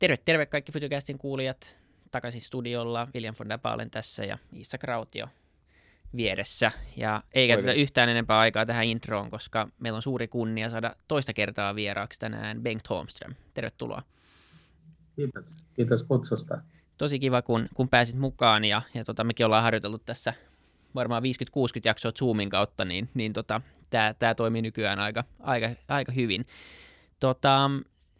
Terve, terve kaikki Fytycastin kuulijat. Takaisin studiolla. William von Dapalen tässä ja Iissa Krautio vieressä. Ja ei käytetä yhtään enempää aikaa tähän introon, koska meillä on suuri kunnia saada toista kertaa vieraaksi tänään Bengt Holmström. Tervetuloa. Kiitos. Kiitos kutsusta. Tosi kiva, kun, kun pääsit mukaan ja, ja tota, mekin ollaan harjoiteltu tässä varmaan 50-60 jaksoa Zoomin kautta, niin, niin tota, tämä toimii nykyään aika, aika, aika hyvin. Tota,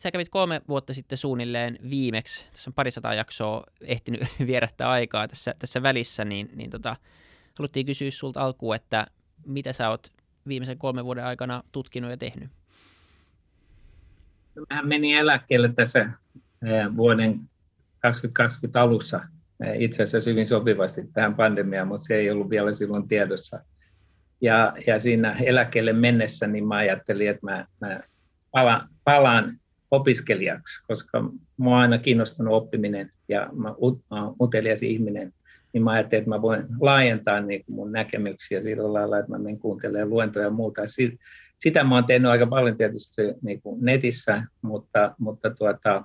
sä kävit kolme vuotta sitten suunnilleen viimeksi, tässä on parisataa jaksoa ehtinyt vierättää aikaa tässä, tässä välissä, niin, niin tota, haluttiin kysyä sulta alkuun, että mitä sä oot viimeisen kolmen vuoden aikana tutkinut ja tehnyt? Mähän menin eläkkeelle tässä eh, vuoden 2020 alussa eh, itse asiassa hyvin sopivasti tähän pandemiaan, mutta se ei ollut vielä silloin tiedossa. Ja, ja siinä eläkkeelle mennessä niin mä ajattelin, että mä, mä palaan, palaan opiskelijaksi, koska mua on aina kiinnostanut oppiminen ja mä olen utelias ihminen, niin mä ajattelin, että mä voin laajentaa niin kuin mun näkemyksiä sillä lailla, että mä menen kuuntelemaan luentoja ja muuta. Sitä mä oon tehnyt aika paljon tietysti niin kuin netissä, mutta, mutta tuota,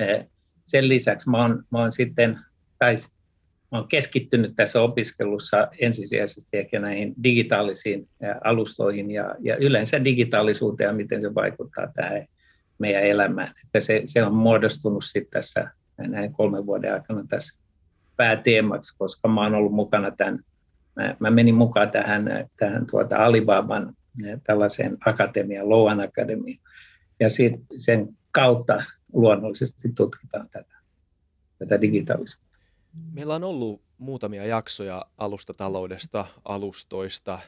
eh, sen lisäksi mä oon, mä oon sitten, tai mä oon keskittynyt tässä opiskelussa ensisijaisesti ehkä näihin digitaalisiin alustoihin ja, ja yleensä digitaalisuuteen ja miten se vaikuttaa tähän meidän elämään. Että se, se on muodostunut sitten tässä näin kolmen vuoden aikana tässä pääteemaksi, koska mä oon ollut mukana tämän, mä, mä menin mukaan tähän, tähän tuota Alibaban tällaiseen akatemiaan, Loan Academy, ja sit sen kautta luonnollisesti tutkitaan tätä, tätä digitaalisuutta. Meillä on ollut muutamia jaksoja alustataloudesta, alustoista,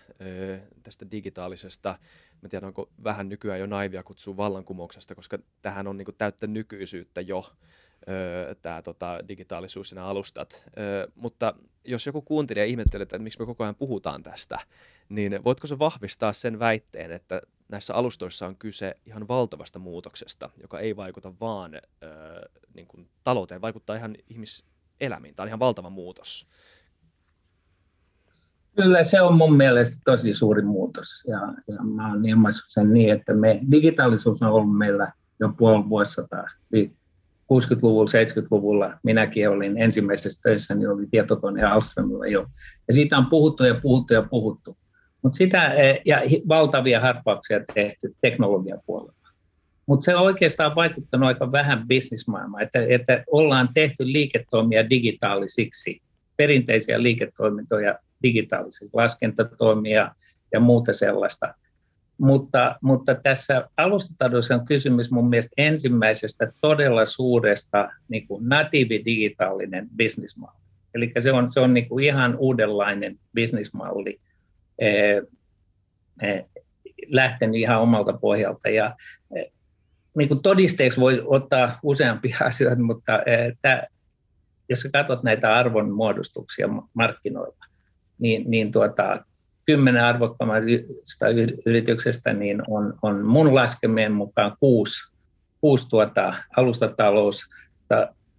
tästä digitaalisesta mä tiedän, onko vähän nykyään jo naivia kutsua vallankumouksesta, koska tähän on niin kuin täyttä nykyisyyttä jo tämä tota, digitaalisuus ja nämä alustat. Ö, mutta jos joku kuuntelija ihmettelee, että miksi me koko ajan puhutaan tästä, niin voitko se vahvistaa sen väitteen, että näissä alustoissa on kyse ihan valtavasta muutoksesta, joka ei vaikuta vaan ö, niin kuin talouteen, vaikuttaa ihan ihmiselämiin. Tämä on ihan valtava muutos. Kyllä se on mun mielestä tosi suuri muutos ja, ja mä oon ilmaissut sen niin, että me, digitaalisuus on ollut meillä jo puoli vuosisataa. 60-luvulla, 70-luvulla minäkin olin ensimmäisessä töissä, niin oli tietokone Alströmillä jo. Ja siitä on puhuttu ja puhuttu ja puhuttu. Mutta sitä, e, ja valtavia harppauksia tehty teknologian puolella. Mutta se on oikeastaan vaikuttanut aika vähän bisnismaailmaan, että, että ollaan tehty liiketoimia digitaalisiksi, perinteisiä liiketoimintoja digitaalisia laskentatoimia ja muuta sellaista. Mutta, mutta tässä alustatadossa on kysymys mun mielestä ensimmäisestä todella suuresta niin kuin natiivi-digitaalinen bisnismalli. Eli se on, se on niin kuin ihan uudenlainen bisnismalli, eh, eh, lähtenyt ihan omalta pohjalta. Ja, eh, niin kuin todisteeksi voi ottaa useampia asioita, mutta jos sä katsot näitä arvonmuodostuksia markkinoilla, niin, niin tuota, kymmenen arvokkaimmasta yrityksestä niin on, on mun laskemien mukaan kuusi, kuusi tuota, alustatalous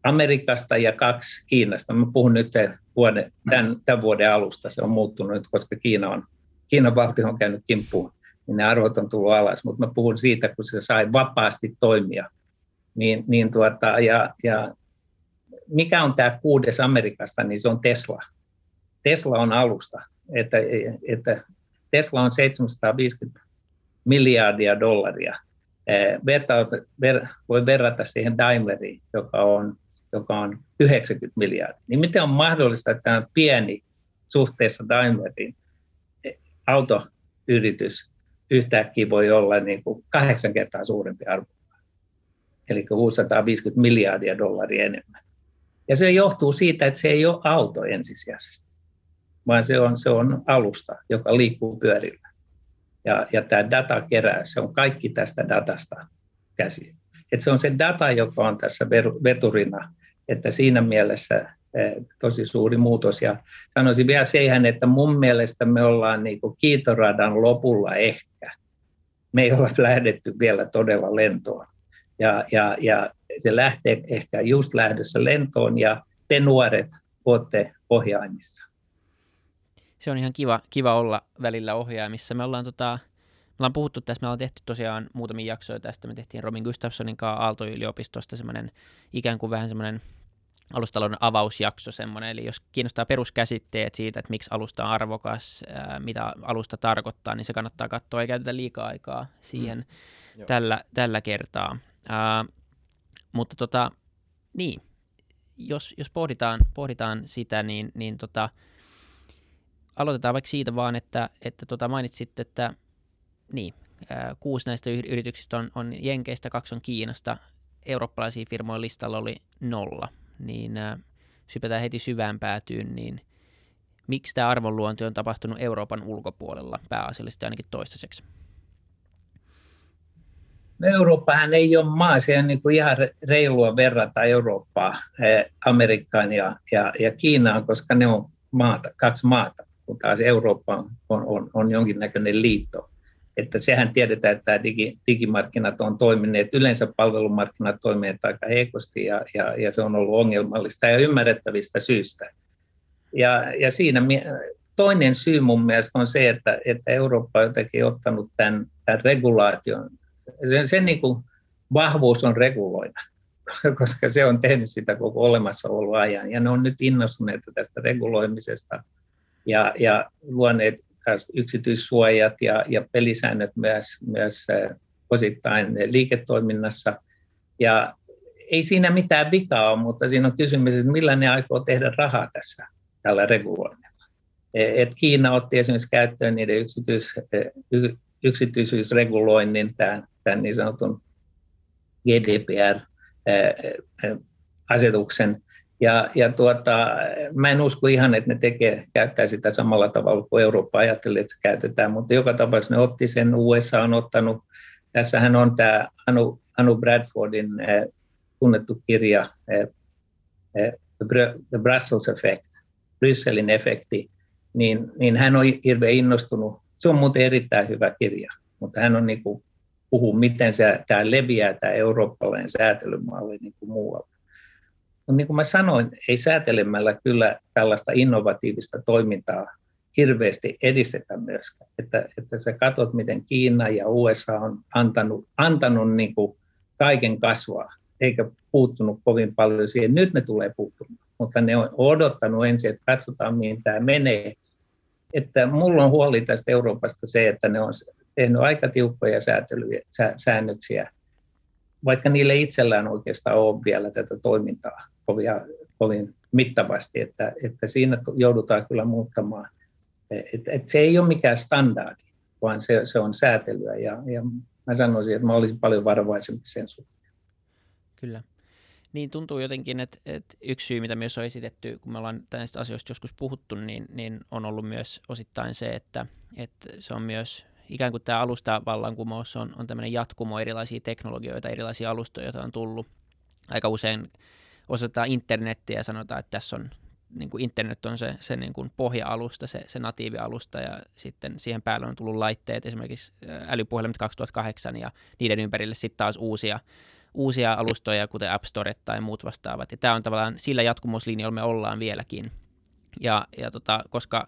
Amerikasta ja kaksi Kiinasta. Mä puhun nyt vuoden, tämän, tämän vuoden alusta, se on muuttunut, koska Kiina on, Kiinan valtio on käynyt kimppuun, niin ne arvot on tullut alas, mutta mä puhun siitä, kun se sai vapaasti toimia. Niin, niin tuota, ja, ja mikä on tämä kuudes Amerikasta, niin se on Tesla. Tesla on alusta, että, että Tesla on 750 miljardia dollaria. Verta, ver, voi verrata siihen Daimleriin, joka on, joka on 90 miljardia. Niin miten on mahdollista, että tämä pieni suhteessa Daimleriin autoyritys yhtäkkiä voi olla niin kuin kahdeksan kertaa suurempi arvo, eli 650 miljardia dollaria enemmän. Ja se johtuu siitä, että se ei ole auto ensisijaisesti vaan se on, se on alusta, joka liikkuu pyörillä. Ja, ja tämä datakeräys, se on kaikki tästä datasta käsi. Et se on se data, joka on tässä veturina, että siinä mielessä eh, tosi suuri muutos. Ja sanoisin vielä siihen, että mun mielestä me ollaan niin kuin kiitoradan lopulla ehkä. Me ei olla lähdetty vielä todella lentoon. Ja, ja, ja se lähtee ehkä just lähdössä lentoon ja te nuoret olette ohjaimissa se on ihan kiva, kiva olla välillä ohjaamissa. Me ollaan tota, ollaan puhuttu tässä, me ollaan tehty tosiaan muutamia jaksoja tästä, me tehtiin Robin Gustafssonin kanssa Aalto-yliopistosta semmoinen ikään kuin vähän semmoinen alustalon avausjakso semmoinen, eli jos kiinnostaa peruskäsitteet siitä, että miksi alusta on arvokas, ää, mitä alusta tarkoittaa, niin se kannattaa katsoa, ei käytetä liikaa aikaa siihen mm. tällä, tällä kertaa. Ää, mutta tota, niin, jos, jos pohditaan, pohditaan sitä, niin, niin tota, aloitetaan vaikka siitä vaan, että, että tota mainitsit, että niin, ää, kuusi näistä yrityksistä on, on Jenkeistä, kaksi on Kiinasta, eurooppalaisia firmoja listalla oli nolla niin äh, sypätään heti syvään päätyyn, niin miksi tämä arvonluonti on tapahtunut Euroopan ulkopuolella pääasiallisesti ainakin toistaiseksi? Eurooppahan ei ole maa, se on niin kuin ihan reilua verrata Eurooppaa, eh, Amerikkaan ja, ja, ja Kiinaan, koska ne on maata, kaksi maata, kun taas Eurooppa on, on, on jonkinnäköinen liitto että sehän tiedetään, että digi, digimarkkinat on toimineet, yleensä palvelumarkkinat toimineet aika heikosti ja, ja, ja se on ollut ongelmallista ja ymmärrettävistä syistä. Ja, ja siinä toinen syy mun mielestä on se, että, että Eurooppa on jotenkin ottanut tämän, tämän regulaation. Sen, sen niin kuin vahvuus on reguloida, koska se on tehnyt sitä koko olemassaoloajan. Ja ne on nyt innostuneita tästä reguloimisesta ja, ja luoneet yksityissuojat ja, ja pelisäännöt myös, myös osittain liiketoiminnassa. Ja ei siinä mitään vikaa ole, mutta siinä on kysymys, että millä ne aikoo tehdä rahaa tässä tällä reguloinnilla. E, et Kiina otti esimerkiksi käyttöön niiden yksityis, yksityisyysreguloinnin, tämän, tämän niin sanotun GDPR-asetuksen, ja, ja tuota, mä en usko ihan, että ne tekee, käyttää sitä samalla tavalla kuin Eurooppa ajattelee, että se käytetään, mutta joka tapauksessa ne otti sen, USA on ottanut, tässähän on tämä Anu, Anu Bradfordin tunnettu kirja The Brussels Effect, Brysselin efekti, niin, niin hän on hirveän innostunut. Se on muuten erittäin hyvä kirja, mutta hän on niin kuin, puhuu, miten se, tämä leviää, tämä eurooppalainen säätelymalli niin kuin muualla. Mutta niin kuin mä sanoin, ei säätelemällä kyllä tällaista innovatiivista toimintaa hirveästi edistetä myöskään. Että, että sä katsot, miten Kiina ja USA on antanut, antanut niin kuin kaiken kasvaa, eikä puuttunut kovin paljon siihen. Nyt ne tulee puuttumaan, mutta ne on odottanut ensin, että katsotaan, mihin tämä menee. Että mulla on huoli tästä Euroopasta se, että ne on tehnyt aika tiukkoja säätelyjä, säännöksiä, vaikka niille itsellään oikeastaan ole vielä tätä toimintaa kovin, kovin mittavasti, että, että siinä joudutaan kyllä muuttamaan. Et, et se ei ole mikään standardi, vaan se, se on säätelyä ja, ja mä sanoisin, että mä olisin paljon varovaisempi sen suhteen. Kyllä. Niin tuntuu jotenkin, että, että yksi syy, mitä myös on esitetty, kun me ollaan näistä asioista joskus puhuttu, niin, niin on ollut myös osittain se, että, että se on myös ikään kuin tämä alustavallankumous on, on tämmöinen jatkumo erilaisia teknologioita, erilaisia alustoja, joita on tullut. Aika usein osoitetaan internettiä ja sanotaan, että tässä on niin kuin internet on se, se niin kuin pohja-alusta, se, se natiivialusta ja sitten siihen päälle on tullut laitteet, esimerkiksi älypuhelimet 2008 ja niiden ympärille sitten taas uusia, uusia alustoja, kuten App Store tai muut vastaavat. Ja tämä on tavallaan sillä jatkumuslinjalla me ollaan vieläkin. Ja, ja tota, koska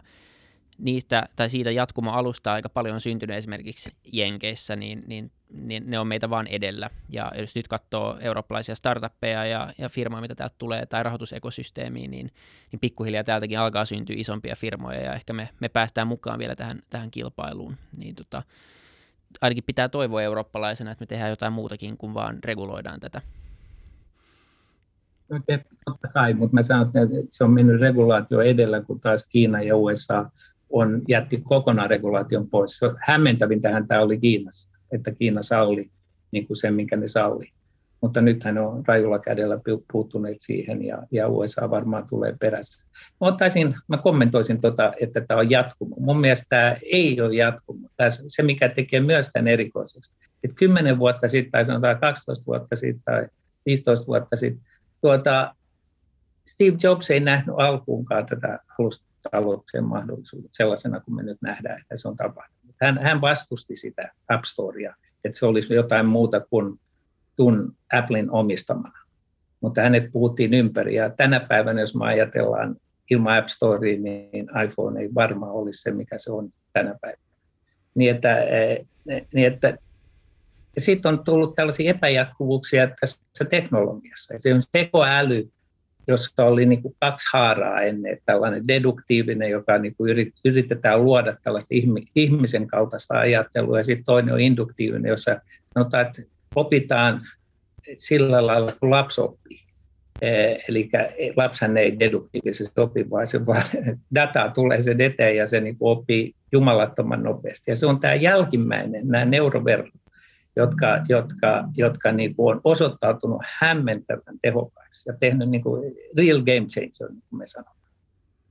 niistä tai siitä jatkumo-alusta aika paljon on syntynyt esimerkiksi Jenkeissä, niin, niin, niin ne on meitä vaan edellä. Ja jos nyt katsoo eurooppalaisia startuppeja ja, ja firmoja, mitä täältä tulee, tai rahoitusekosysteemiin, niin, niin pikkuhiljaa täältäkin alkaa syntyä isompia firmoja, ja ehkä me, me päästään mukaan vielä tähän, tähän kilpailuun. Niin tota, ainakin pitää toivoa eurooppalaisena, että me tehdään jotain muutakin kuin vaan reguloidaan tätä. No, totta kai, mutta mä sanon, että se on mennyt regulaatio edellä, kun taas Kiina ja USA on jätti kokonaan regulaation pois. Hämmentävintähän tämä oli Kiinassa, että Kiina salli niin kuin sen, minkä ne salli. Mutta nythän on rajulla kädellä puuttuneet siihen ja, ja USA varmaan tulee perässä. Mä, ottaisin, mä kommentoisin, tota, että tämä on jatkumo. Mun mielestä tämä ei ole jatkumo. Tämä, se, mikä tekee myös tämän erikoiseksi. Että 10 vuotta sitten tai sanotaan 12 vuotta sitten tai 15 vuotta sitten, tuota, Steve Jobs ei nähnyt alkuunkaan tätä alusta talouksien mahdollisuudet sellaisena kuin me nyt nähdään, että se on tapahtunut. Hän, hän vastusti sitä App Storea, että se olisi jotain muuta kuin tun Applen omistamana. Mutta hänet puhuttiin ympäri ja tänä päivänä, jos me ajatellaan ilman App Storea, niin iPhone ei varmaan olisi se, mikä se on tänä päivänä. Niin että, niin että sitten on tullut tällaisia epäjatkuvuuksia tässä teknologiassa. Se on tekoäly, jossa oli niin kuin kaksi haaraa ennen, tällainen deduktiivinen, joka niin kuin yritetään luoda tällaista ihmisen kaltaista ajattelua, ja sitten toinen on induktiivinen, jossa sanotaan, että opitaan sillä lailla, kun lapsi oppii. Eli lapsen ei deduktiivisesti opi, vaan se vaan data tulee sen eteen ja se niin oppii jumalattoman nopeasti. Ja se on tämä jälkimmäinen, nämä neuroverkot, jotka, jotka, jotka niin kuin on osoittautunut hämmentävän tehokkaiksi ja tehnyt niin kuin real game changer, niin kuin me sanotaan.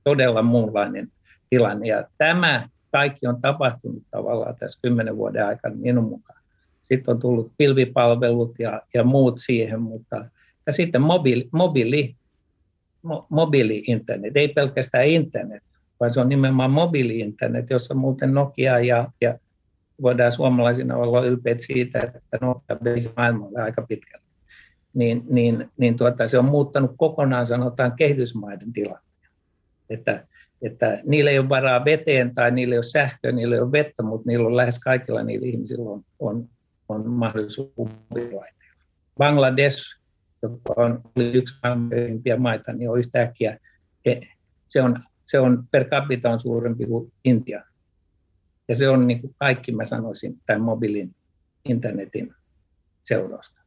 Todella muunlainen tilanne. Ja tämä kaikki on tapahtunut tavallaan tässä kymmenen vuoden aikana minun mukaan. Sitten on tullut pilvipalvelut ja, ja muut siihen, mutta ja sitten mobiili, mobiili, mo, mobiili-internet, ei pelkästään internet, vaan se on nimenomaan mobiili-internet, jossa muuten Nokia ja, ja voidaan suomalaisina olla ylpeitä siitä, että Nokia veisi maailmalle aika pitkälle. Niin, niin, niin tuota, se on muuttanut kokonaan sanotaan kehitysmaiden tilanne. Että, että niillä ei ole varaa veteen tai niillä ei ole sähköä, niillä ei ole vettä, mutta niillä on lähes kaikilla niillä ihmisillä on, on, on mahdollisuus mobiililaitteilla. Bangladesh, joka on yksi maailman maita, niin on yhtäkkiä, se on, se on per capita on suurempi kuin Intia. Ja se on niin kuin kaikki, mä sanoisin, tämän mobiilin internetin seurausta.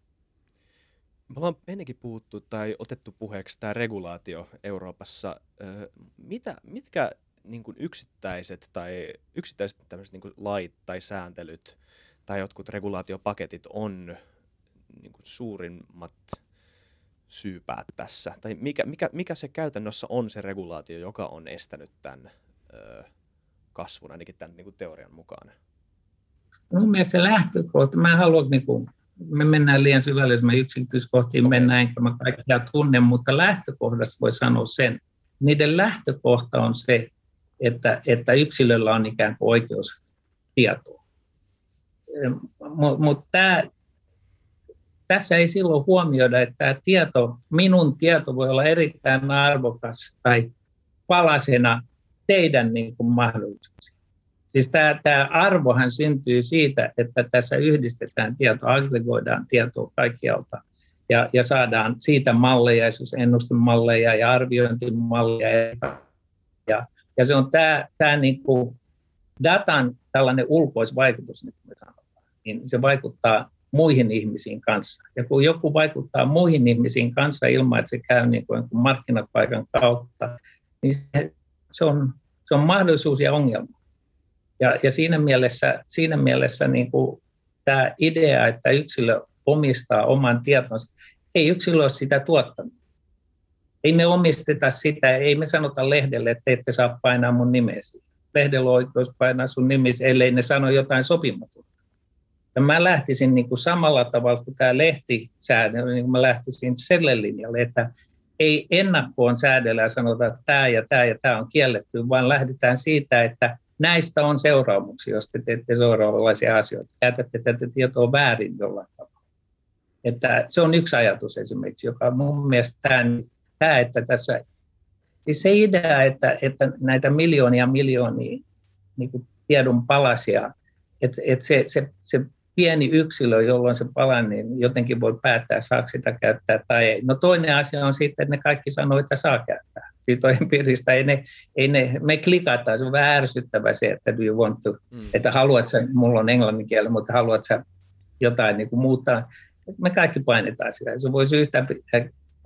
Me ollaan ennenkin puhuttu tai otettu puheeksi tämä regulaatio Euroopassa. Mitä, mitkä niin kuin yksittäiset tai yksittäiset niin kuin lait tai sääntelyt tai jotkut regulaatiopaketit on niin kuin suurimmat syypäät tässä? Tai mikä, mikä, mikä se käytännössä on se regulaatio, joka on estänyt tämän kasvun ainakin tämän niin kuin teorian mukaan? Mun mielestä se lähtökohta, mä haluan, niin kuin, me mennään liian syvälle, jos me yksityiskohtiin okay. mennään, enkä mä kaikkia tunne, mutta lähtökohdassa voi sanoa sen, niiden lähtökohta on se, että, että yksilöllä on ikään kuin oikeus tietoon. Mutta mut tässä ei silloin huomioida, että tämä tieto, minun tieto voi olla erittäin arvokas tai palasena teidän niin kuin mahdollisuuksia. Siis tämä, tämä arvohan syntyy siitä, että tässä yhdistetään tieto, aggregoidaan tietoa kaikkialta ja, ja saadaan siitä malleja, ennustemalleja ja arviointimalleja. Ja, ja se on tämä, tämä niin kuin datan tällainen ulkoisvaikutus, niin kuin me sanotaan, niin se vaikuttaa muihin ihmisiin kanssa. Ja kun joku vaikuttaa muihin ihmisiin kanssa ilman, että se käy niin kuin markkinapaikan kautta, niin se, se on se on mahdollisuus ja ongelma. Ja, ja siinä mielessä, siinä mielessä niin kuin tämä idea, että yksilö omistaa oman tietonsa, ei yksilö ole sitä tuottanut. Ei me omisteta sitä, ei me sanota lehdelle, että ette saa painaa mun nimesi. Lehdellä on oikeus painaa sun nimesi, ellei ne sano jotain sopimatonta. Ja mä lähtisin niin kuin samalla tavalla kuin tämä lehtisäädö, niin mä lähtisin selle linjalle, että ei ennakkoon säädellä ja sanota, että tämä ja tämä ja tämä on kielletty, vaan lähdetään siitä, että näistä on seuraamuksia, jos te teette seuraavanlaisia asioita. Käytätte tätä tietoa väärin jollain tavalla. Että se on yksi ajatus esimerkiksi, joka mun mielestä tämä, tämä että tässä, siis se idea, että, että näitä miljoonia miljoonia niin tiedon palasia, että, että se, se, se pieni yksilö, jolloin se palaa, niin jotenkin voi päättää, saako sitä käyttää tai ei. No toinen asia on sitten, että ne kaikki sanoo, että saa käyttää. Siitä on empiiristä, ei ne, ei ne, me klikataan, se on vähän ärsyttävä se, että do you want to, mm. että haluat sä, mulla on englannin kieli, mutta haluat sä jotain niin kuin muuttaa. Me kaikki painetaan sitä. Se voisi yhtä,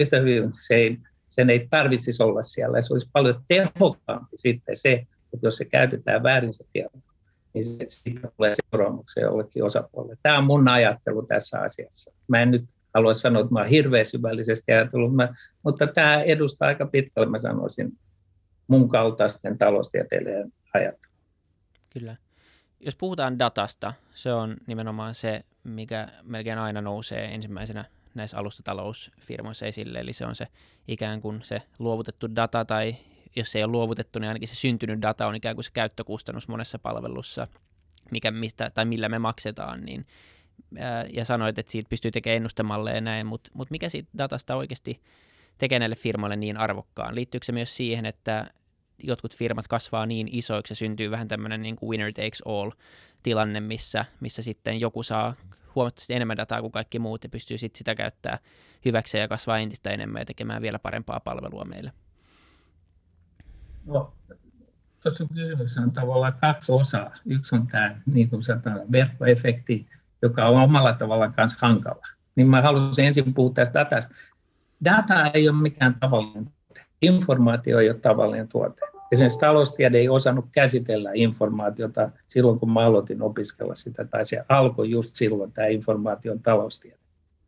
yhtä hyvin, se ei, sen ei tarvitsisi olla siellä. Se olisi paljon tehokkaampi sitten se, että jos se käytetään väärin se tieto niin siitä tulee seuraamuksia jollekin osapuolelle. Tämä on mun ajattelu tässä asiassa. Mä en nyt halua sanoa, että mä olen hirveän syvällisesti ajatellut, mutta tämä edustaa aika pitkälle, mä sanoisin, mun kaltaisten taloustieteilijöiden ajattelua. Kyllä. Jos puhutaan datasta, se on nimenomaan se, mikä melkein aina nousee ensimmäisenä näissä alustatalousfirmoissa esille, eli se on se ikään kuin se luovutettu data tai jos ei ole luovutettu, niin ainakin se syntynyt data on ikään kuin se käyttökustannus monessa palvelussa, mikä, mistä, tai millä me maksetaan, niin, ää, ja sanoit, että siitä pystyy tekemään ennustemalleja ja näin, mutta mut mikä siitä datasta oikeasti tekee näille firmoille niin arvokkaan? Liittyykö se myös siihen, että jotkut firmat kasvaa niin isoiksi ja syntyy vähän tämmöinen niin kuin winner takes all tilanne, missä, missä sitten joku saa huomattavasti enemmän dataa kuin kaikki muut ja pystyy sitten sitä käyttää hyväkseen ja kasvaa entistä enemmän ja tekemään vielä parempaa palvelua meille. No, tuossa kysymys on tavallaan kaksi osaa. Yksi on tämä niin kuin sanotaan, verkkoefekti, joka on omalla tavallaan myös hankala. Niin mä haluaisin ensin puhua tästä datasta. Data ei ole mikään tavallinen tuote. Informaatio ei ole tavallinen tuote. Esimerkiksi taloustiede ei osannut käsitellä informaatiota silloin, kun mä aloitin opiskella sitä, tai se alkoi just silloin, tämä informaation taloustiede.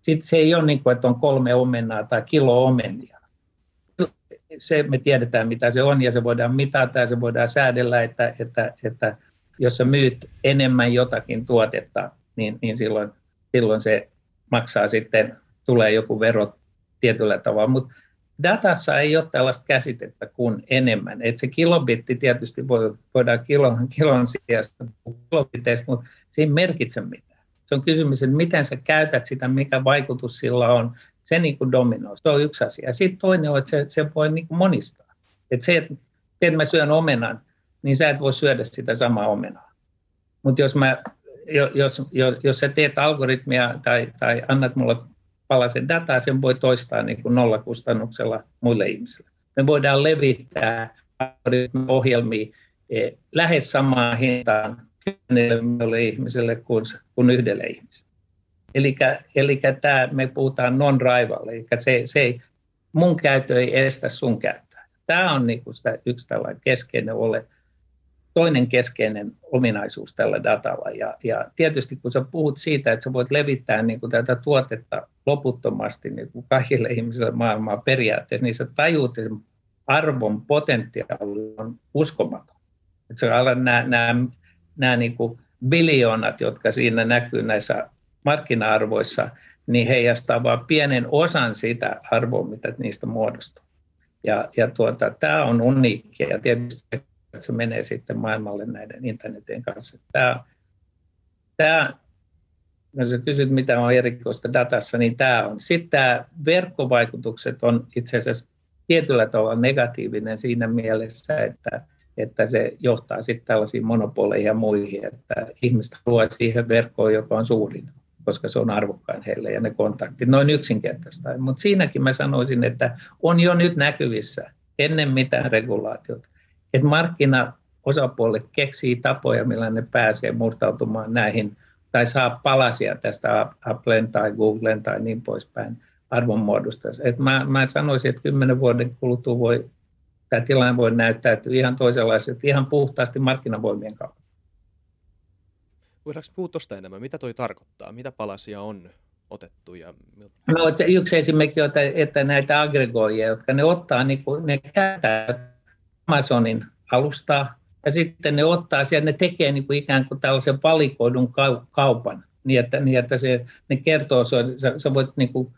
Sitten se ei ole niin kuin, että on kolme omenaa tai kilo omenia. Se me tiedetään, mitä se on, ja se voidaan mitata ja se voidaan säädellä, että, että, että jos sä myyt enemmän jotakin tuotetta, niin, niin silloin, silloin se maksaa sitten, tulee joku vero tietyllä tavalla. Mutta datassa ei ole tällaista käsitettä kuin enemmän. Et se kilobitti tietysti voi, voidaan kilon, kilon sijasta kilobiteistä, mutta se ei merkitse mitään. Se on kysymys, että miten sä käytät sitä, mikä vaikutus sillä on. Se niin kuin dominoi, se on yksi asia. Sitten toinen on, että se, se voi niin kuin monistaa. Että se, että mä syön omenan, niin sä et voi syödä sitä samaa omenaa. Mutta jos, jos, jos, jos sä teet algoritmia tai, tai annat mulle palasen dataa, sen voi toistaa niin kuin nollakustannuksella muille ihmisille. Me voidaan levittää ohjelmia eh, lähes samaan hintaan kymmenelle ihmiselle kuin, kuin yhdelle ihmiselle. Eli tämä, me puhutaan non-rival, eli se, se ei, mun käyttö ei estä sun käyttöä. Tämä on niin kuin sitä yksi tällainen keskeinen ole toinen keskeinen ominaisuus tällä datalla. Ja, ja tietysti kun sä puhut siitä, että sä voit levittää niin kuin tätä tuotetta loputtomasti niin kuin kaikille ihmisille maailmaa periaatteessa, niin sä tajuut, että arvon potentiaali on uskomaton. Että sä alat nämä, nämä, nämä niin kuin biljoonat, jotka siinä näkyy näissä markkina-arvoissa, niin heijastaa vain pienen osan sitä arvoa, mitä niistä muodostuu. Ja, ja tuota, tämä on uniikkia ja tietysti että se menee sitten maailmalle näiden internetin kanssa. Tämä, tämä jos kysyt, mitä on erikoista datassa, niin tämä on. Sitten tämä verkkovaikutukset on itse asiassa tietyllä tavalla negatiivinen siinä mielessä, että, että se johtaa sitten tällaisiin monopoleihin ja muihin, että ihmiset haluaa siihen verkkoon, joka on suurin, koska se on arvokkain heille ja ne kontaktit. Noin yksinkertaista. Mutta siinäkin mä sanoisin, että on jo nyt näkyvissä ennen mitään regulaatiota, että markkinaosapuolet keksii tapoja, millä ne pääsee murtautumaan näihin tai saa palasia tästä Applen tai Googlen tai niin poispäin arvonmuodosta. Et mä, mä sanoisin, että kymmenen vuoden kuluttua voi, tämä tilanne voi näyttäytyä ihan toisenlaiselta, ihan puhtaasti markkinavoimien kautta. Voidaanko puhua tuosta enemmän? Mitä toi tarkoittaa? Mitä palasia on otettu? Ja... No, se yksi esimerkki on, että näitä aggregoijia, jotka ne ottaa, niin kuin, ne käyttää Amazonin alustaa, ja sitten ne ottaa siellä, ne tekee niin kuin ikään kuin tällaisen valikoidun kaupan, niin että, niin että se, ne kertoo, sä, sä voit niin kuin,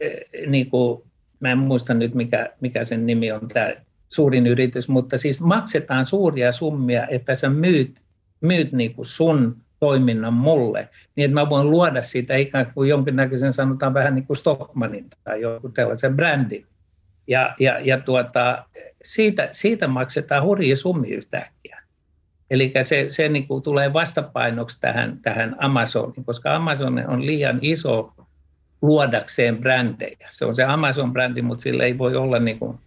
eh, niin kuin, mä en muista nyt mikä, mikä sen nimi on, tämä suurin yritys, mutta siis maksetaan suuria summia, että sä myyt, myyt niin kuin sun toiminnan mulle, niin että mä voin luoda siitä ikään kuin jonkinnäköisen, sanotaan vähän niin kuin Stockmanin tai joku tällaisen brändin. Ja, ja, ja tuota, siitä, siitä maksetaan hurja summi yhtäkkiä. Eli se, se niin kuin tulee vastapainoksi tähän, tähän Amazoniin, koska Amazon on liian iso luodakseen brändejä. Se on se Amazon-brändi, mutta sillä ei voi olla niin kuin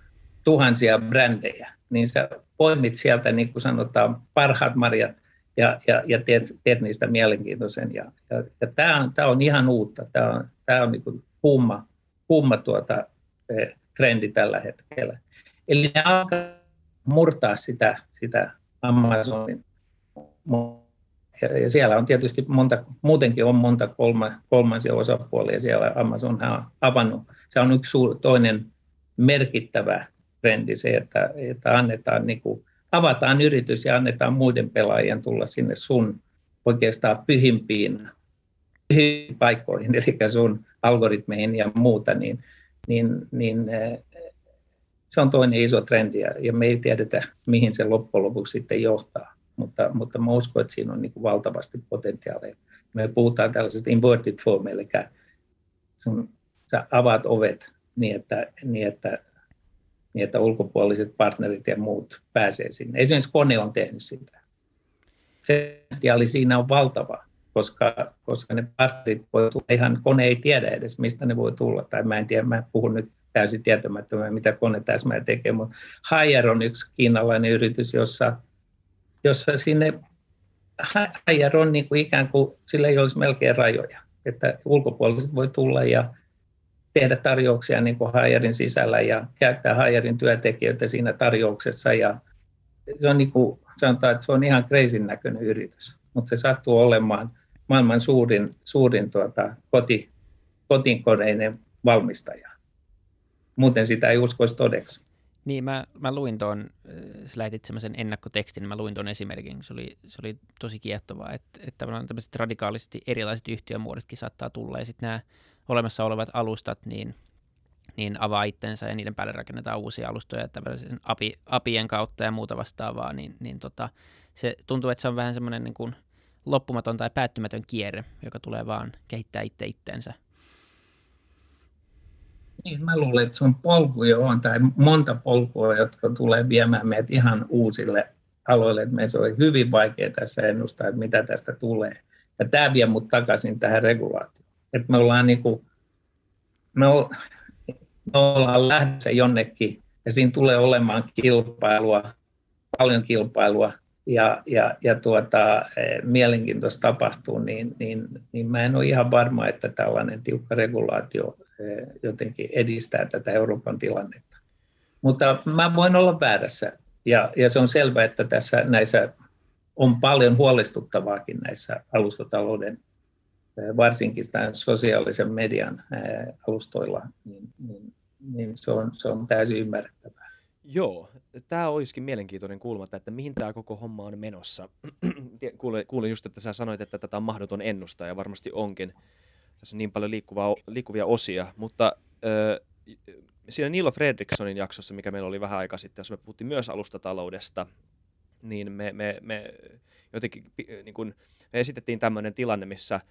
tuhansia brändejä. Niin sä poimit sieltä, niin kuin sanotaan, parhaat marjat ja, ja, ja teet, teet niistä mielenkiintoisen. Ja, ja, ja tämä, on, on ihan uutta. Tämä on, tämä on niin kuin kuuma, kuuma tuota, eh, trendi tällä hetkellä. Eli ne alkaa murtaa sitä, sitä Amazonin. Ja siellä on tietysti monta, muutenkin on monta kolma, kolmansia osapuolia siellä. Amazon on avannut. Se on yksi suur, toinen merkittävä trendi se, että, että annetaan niin kuin, avataan yritys ja annetaan muiden pelaajien tulla sinne sun oikeastaan pyhimpiin, pyhimpiin paikkoihin, eli sun algoritmeihin ja muuta, niin, niin, niin se on toinen iso trendi ja me ei tiedetä, mihin se loppujen lopuksi sitten johtaa. Mutta, mutta mä uskon, että siinä on niin kuin valtavasti potentiaalia. Me puhutaan tällaisesta inverted form, eli sun, sä avaat ovet niin, että, niin, että, niin, että ulkopuoliset partnerit ja muut pääsee sinne. Esimerkiksi kone on tehnyt sitä. potentiaali siinä on valtava, koska, koska ne partnerit voi tulla, ihan kone ei tiedä edes, mistä ne voi tulla, tai mä en tiedä, mä puhun nyt täysin tietämättömän, mitä kone täsmää tekee, mutta Haier on yksi kiinalainen yritys, jossa, jossa sinne Haier on niin kuin ikään kuin, sillä ei olisi melkein rajoja, että ulkopuoliset voi tulla ja tehdä tarjouksia niin kuin Haierin sisällä ja käyttää Haierin työntekijöitä siinä tarjouksessa ja se on niin kuin, sanotaan, että se on ihan kreisin näköinen yritys, mutta se sattuu olemaan maailman suurin, suurin tuota, koti, kotinkoneinen valmistaja. Muuten sitä ei uskoisi todeksi. Niin, mä, mä luin tuon, äh, sä lähetit semmoisen ennakkotekstin, mä luin tuon esimerkin. Se oli, se oli tosi kiehtovaa, että, että tämmöiset radikaalisti erilaiset yhtiömuodotkin saattaa tulla, ja sitten nämä olemassa olevat alustat, niin, niin avaa itsensä ja niiden päälle rakennetaan uusia alustoja tämmöisen API, APIen kautta ja muuta vastaavaa, niin, niin tota, se tuntuu, että se on vähän semmoinen niin kuin loppumaton tai päättymätön kierre, joka tulee vaan kehittää itse itteensä. Niin, mä luulen, että se on polkuja on, tai monta polkua, jotka tulee viemään meidät ihan uusille aloille, että meistä on hyvin vaikea tässä ennustaa, että mitä tästä tulee. Ja tämä vie mut takaisin tähän regulaatioon. Että me ollaan, niin kuin, me, me ollaan lähdössä jonnekin, ja siinä tulee olemaan kilpailua, paljon kilpailua, ja, ja, ja tuota, e, mielenkiintoista tapahtuu, niin, niin, niin mä en ole ihan varma, että tällainen tiukka regulaatio e, jotenkin edistää tätä Euroopan tilannetta. Mutta mä voin olla väärässä, ja, ja se on selvää, että tässä näissä on paljon huolestuttavaakin näissä alustatalouden, varsinkin tämän sosiaalisen median alustoilla, niin, niin, niin se, on, se on täysin ymmärrettävää. Joo, tämä olisikin mielenkiintoinen kulma, että mihin tämä koko homma on menossa. kuulin, kuulin just, että sä sanoit, että tätä on mahdoton ennustaa ja varmasti onkin. Tässä on niin paljon liikkuvaa, liikkuvia osia, mutta äh, siinä Nilo Fredrikssonin jaksossa, mikä meillä oli vähän aikaa sitten, jos me puhuttiin myös alustataloudesta, niin me, me, me jotenkin niin kun, me esitettiin tämmöinen tilanne, missä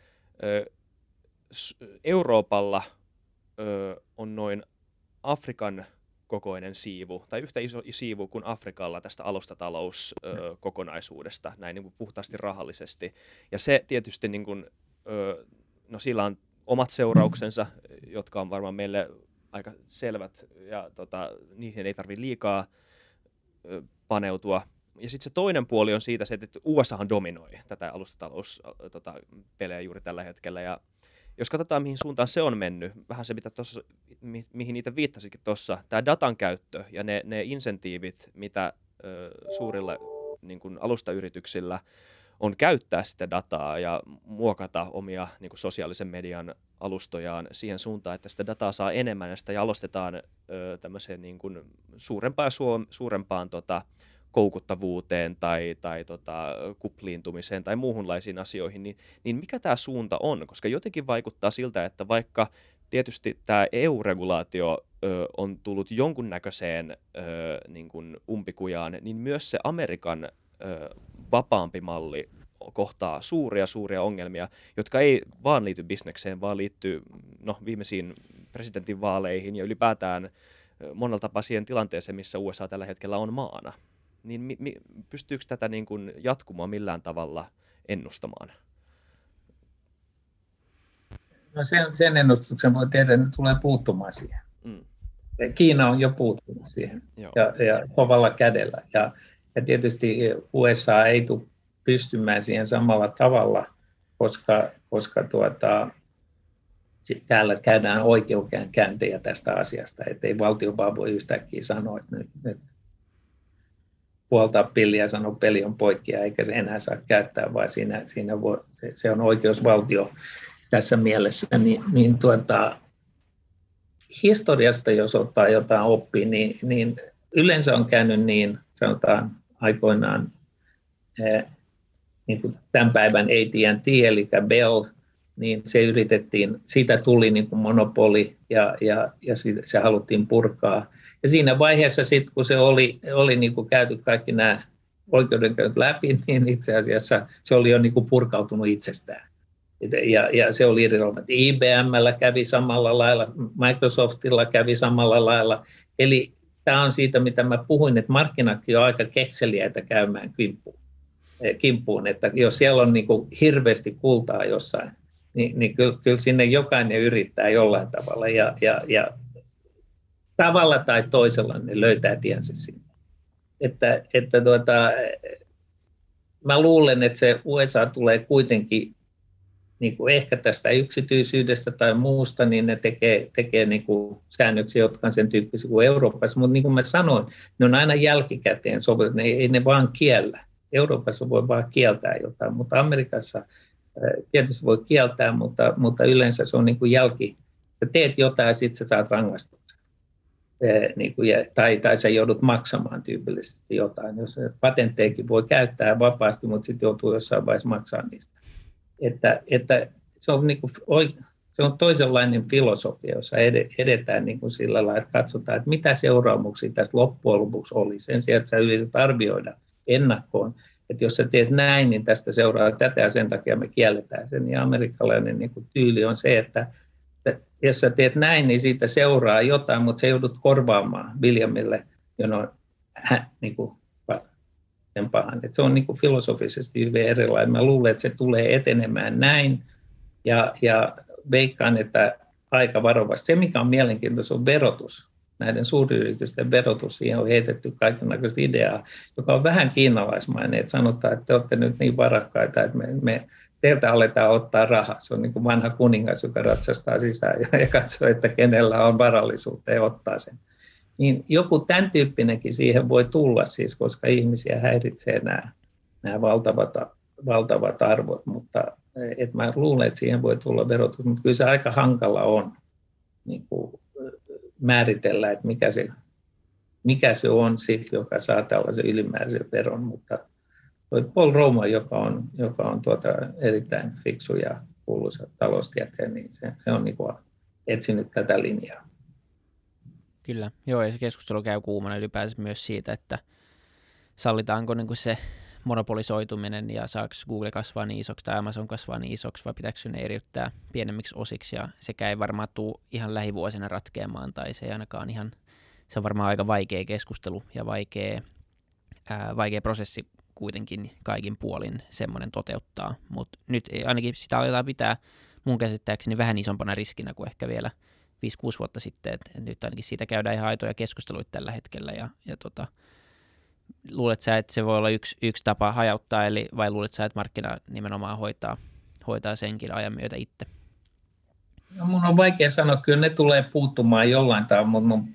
Euroopalla on noin Afrikan kokoinen siivu, tai yhtä iso siivu kuin Afrikalla tästä alustatalouskokonaisuudesta, näin niin kuin puhtaasti rahallisesti. Ja se tietysti, niin kuin, no sillä on omat seurauksensa, jotka on varmaan meille aika selvät, ja tota, niihin ei tarvitse liikaa paneutua. Ja sitten se toinen puoli on siitä se, että USA dominoi tätä alustatalouspelejä tota, juuri tällä hetkellä, ja jos katsotaan, mihin suuntaan se on mennyt, vähän se, mitä tossa, mi, mihin niitä viittasitkin tuossa, tämä datan käyttö ja ne, ne insentiivit, mitä ö, suurilla niin kuin alustayrityksillä on käyttää sitä dataa ja muokata omia niin kuin sosiaalisen median alustojaan siihen suuntaan, että sitä dataa saa enemmän ja sitä jalostetaan ö, tämmöiseen niin kuin suurempaan, suurempaan tota, koukuttavuuteen tai, tai tota, kupliintumiseen tai muuhunlaisiin asioihin, niin, niin mikä tämä suunta on? Koska jotenkin vaikuttaa siltä, että vaikka tietysti tämä EU-regulaatio ö, on tullut jonkunnäköiseen ö, niin kuin umpikujaan, niin myös se Amerikan ö, vapaampi malli kohtaa suuria, suuria ongelmia, jotka ei vaan liity bisnekseen, vaan liittyy no, viimeisiin presidentinvaaleihin ja ylipäätään monella tapaa siihen tilanteeseen, missä USA tällä hetkellä on maana niin mi, mi, pystyykö tätä niin kuin jatkumaan millään tavalla ennustamaan? No sen, sen ennustuksen voi tehdä, että ne tulee puuttumaan siihen. Mm. Kiina on jo puuttunut siihen ja, ja kovalla kädellä. Ja, ja tietysti USA ei tule pystymään siihen samalla tavalla, koska, koska tuota, täällä käydään oikeudenkäyntejä tästä asiasta, että ei valtio vaan voi yhtäkkiä sanoa, että nyt, nyt puoltaa pilliä ja sanoa, että peli on poikki eikä se enää saa käyttää, vaan siinä, siinä voi, se, se on oikeusvaltio tässä mielessä, niin, niin tuota, historiasta, jos ottaa jotain oppia, niin, niin yleensä on käynyt niin, sanotaan aikoinaan eh, niin kuin tämän päivän AT&T, eli Bell, niin se yritettiin, siitä tuli niin kuin monopoli ja, ja, ja se haluttiin purkaa. Ja siinä vaiheessa sitten, kun se oli, oli niin kuin käyty kaikki nämä oikeudenkäynnit läpi, niin itse asiassa se oli jo niin kuin purkautunut itsestään. Ja, ja se oli irrelevant. IBMllä kävi samalla lailla, Microsoftilla kävi samalla lailla. Eli tämä on siitä, mitä mä puhuin, että markkinatkin on aika kekseliäitä käymään kimppuun. kimppuun, että jos siellä on niin kuin hirveästi kultaa jossain, niin, niin kyllä, kyllä sinne jokainen yrittää jollain tavalla ja, ja, ja tavalla tai toisella ne löytää tiensä sinne. Että, että tuota, mä luulen, että se USA tulee kuitenkin niin kuin ehkä tästä yksityisyydestä tai muusta, niin ne tekee, tekee niin kuin säännöksiä, jotka on sen tyyppisiä kuin Euroopassa. Mutta niin kuin mä sanoin, ne on aina jälkikäteen sovellettu, ne ei ne vaan kiellä. Euroopassa voi vaan kieltää jotain, mutta Amerikassa tietysti voi kieltää, mutta, mutta yleensä se on niin kuin jälki. Sä teet jotain ja sitten sä saat rangaistuksen. Niin kuin, tai, tai sä joudut maksamaan tyypillisesti jotain. Jos patentteekin voi käyttää vapaasti, mutta sitten joutuu jossain vaiheessa maksaa niistä. Että, että se, on niin kuin, se on toisenlainen filosofia, jossa edetään niin kuin sillä lailla, että katsotaan, että mitä seuraamuksia tässä loppujen lopuksi oli. Sen sijaan, että sä yrität arvioida ennakkoon, että jos sä teet näin, niin tästä seuraa tätä ja sen takia me kielletään sen. Ja amerikkalainen niin kuin tyyli on se, että jos sä teet näin, niin siitä seuraa jotain, mutta sä joudut korvaamaan Williamille, on hän, niin kuin, sen pahan. Että se on niin kuin filosofisesti hyvin erilainen. Mä luulen, että se tulee etenemään näin ja, ja veikkaan, että aika varovasti. Se, mikä on mielenkiintoista, on verotus näiden suuryritysten verotus, siihen on heitetty kaikenlaista ideaa, joka on vähän kiinalaismainen, että sanotaan, että te olette nyt niin varakkaita, että me, me teiltä aletaan ottaa rahaa. Se on niin kuin vanha kuningas, joka ratsastaa sisään ja, ja katsoo, että kenellä on varallisuutta ja ottaa sen. Niin joku tämän tyyppinenkin siihen voi tulla siis, koska ihmisiä häiritsee nämä, nämä valtavat, valtavat arvot, mutta et mä luulen, että siihen voi tulla verotus, mutta kyllä se aika hankala on niin kuin määritellä, että mikä se, mikä se on sit, joka saa tällaisen ylimääräisen veron, mutta Paul Roma, joka on, joka on tuota erittäin fiksu ja kuuluisa taloustieteen, niin se, se on niin kuin etsinyt tätä linjaa. Kyllä, joo, ja se keskustelu käy kuumana ylipäänsä myös siitä, että sallitaanko niin kuin se monopolisoituminen ja saako Google kasvaa niin isoksi tai Amazon kasvaa niin isoksi vai pitääkö ne eriyttää pienemmiksi osiksi ja sekä ei varmaan tule ihan lähivuosina ratkeamaan tai se ei ainakaan ihan, se on varmaan aika vaikea keskustelu ja vaikea, ää, vaikea prosessi kuitenkin kaikin puolin semmoinen toteuttaa, mutta nyt ainakin sitä aletaan pitää mun käsittääkseni vähän isompana riskinä kuin ehkä vielä 5-6 vuotta sitten, että nyt ainakin siitä käydään ihan aitoja keskusteluita tällä hetkellä ja, ja tota, luulet sä, että se voi olla yksi, yksi tapa hajauttaa, eli vai luulet sä, että markkina nimenomaan hoitaa, hoitaa senkin ajan myötä itse? No, mun on vaikea sanoa, kyllä ne tulee puuttumaan jollain tavalla, mutta mun,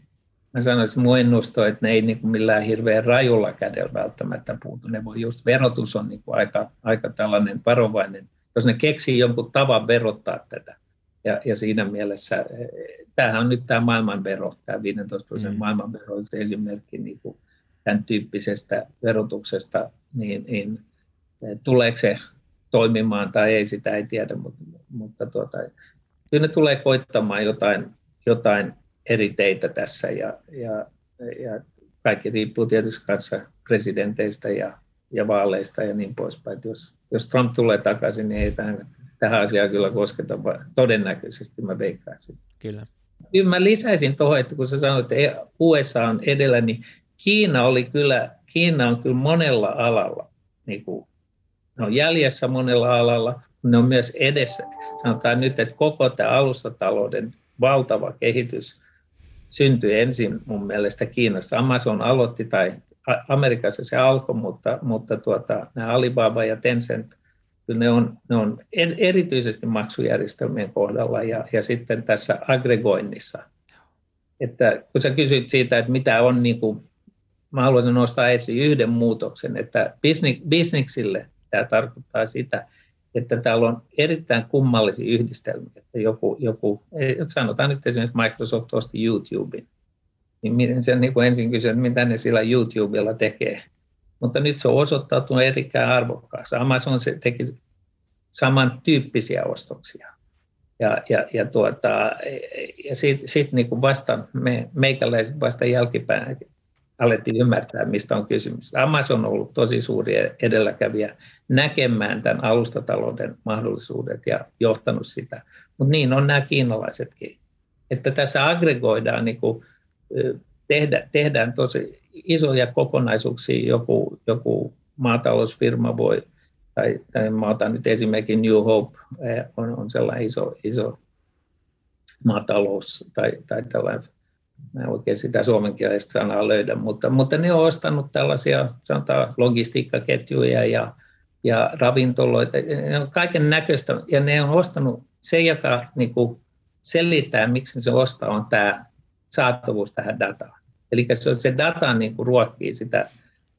mä sanoisin mun ennusto, että ne ei niin kuin millään hirveän rajulla kädellä välttämättä puutu. Ne voi just verotus on niin kuin aika, aika tällainen varovainen, jos ne keksii jonkun tavan verottaa tätä. Ja, ja siinä mielessä, tämähän on nyt tämä maailmanvero, tämä 15 prosentin mm. maailmanvero, yksi esimerkki niin kuin tämän tyyppisestä verotuksesta, niin, niin eh, tuleeko se toimimaan tai ei, sitä ei tiedä, mutta, mutta tuota, kyllä ne tulee koittamaan jotain, jotain eri teitä tässä ja, ja, ja kaikki riippuu tietysti kanssa presidenteistä ja, ja vaaleista ja niin poispäin. Jos, jos Trump tulee takaisin, niin ei tähän, tähän asiaan kyllä kosketa, vaan todennäköisesti mä veikkaisin. Kyllä. Kyllä mä lisäisin tuohon, että kun sä sanoit, että USA on edellä, niin Kiina, oli kyllä, Kiina on kyllä monella alalla, niin kuin, ne on jäljessä monella alalla, ne on myös edessä. Sanotaan nyt, että koko tämä alustatalouden valtava kehitys syntyi ensin mun mielestä Kiinassa. Amazon aloitti, tai Amerikassa se alkoi, mutta, mutta tuota, nämä Alibaba ja Tencent, ne on, ne on erityisesti maksujärjestelmien kohdalla ja, ja sitten tässä aggregoinnissa. Että kun sä kysyt siitä, että mitä on niin kuin mä haluaisin nostaa esiin yhden muutoksen, että bisniksille tämä tarkoittaa sitä, että täällä on erittäin kummallisia yhdistelmiä. Että joku, joku, sanotaan nyt esimerkiksi Microsoft osti YouTuben, niin se niin kuin ensin kysyy, että mitä ne sillä YouTubella tekee. Mutta nyt se on osoittautunut erittäin arvokkaaksi. Amazon se teki samantyyppisiä ostoksia. Ja, ja, ja, tuota, ja sitten sit niin vasta me, meikäläiset vasta jälkipäin alettiin ymmärtää, mistä on kysymys. Amazon on ollut tosi suuri edelläkävijä näkemään tämän alustatalouden mahdollisuudet ja johtanut sitä. Mutta niin on nämä kiinalaisetkin. Että tässä aggregoidaan, niin kuin, tehdä, tehdään tosi isoja kokonaisuuksia, joku, joku maatalousfirma voi, tai, tai mä otan nyt esimerkiksi New Hope, on, on sellainen iso, iso maatalous tai, tai tällainen, mä en oikein sitä suomenkielistä sanaa löydä, mutta, mutta ne on ostanut tällaisia sanotaan logistiikkaketjuja ja, ja ravintoloita, ne on kaiken näköistä, ja ne on ostanut se, joka niin kuin selittää, miksi se ostaa, on tämä saatavuus tähän dataan. Eli se, se data niin kuin ruokkii sitä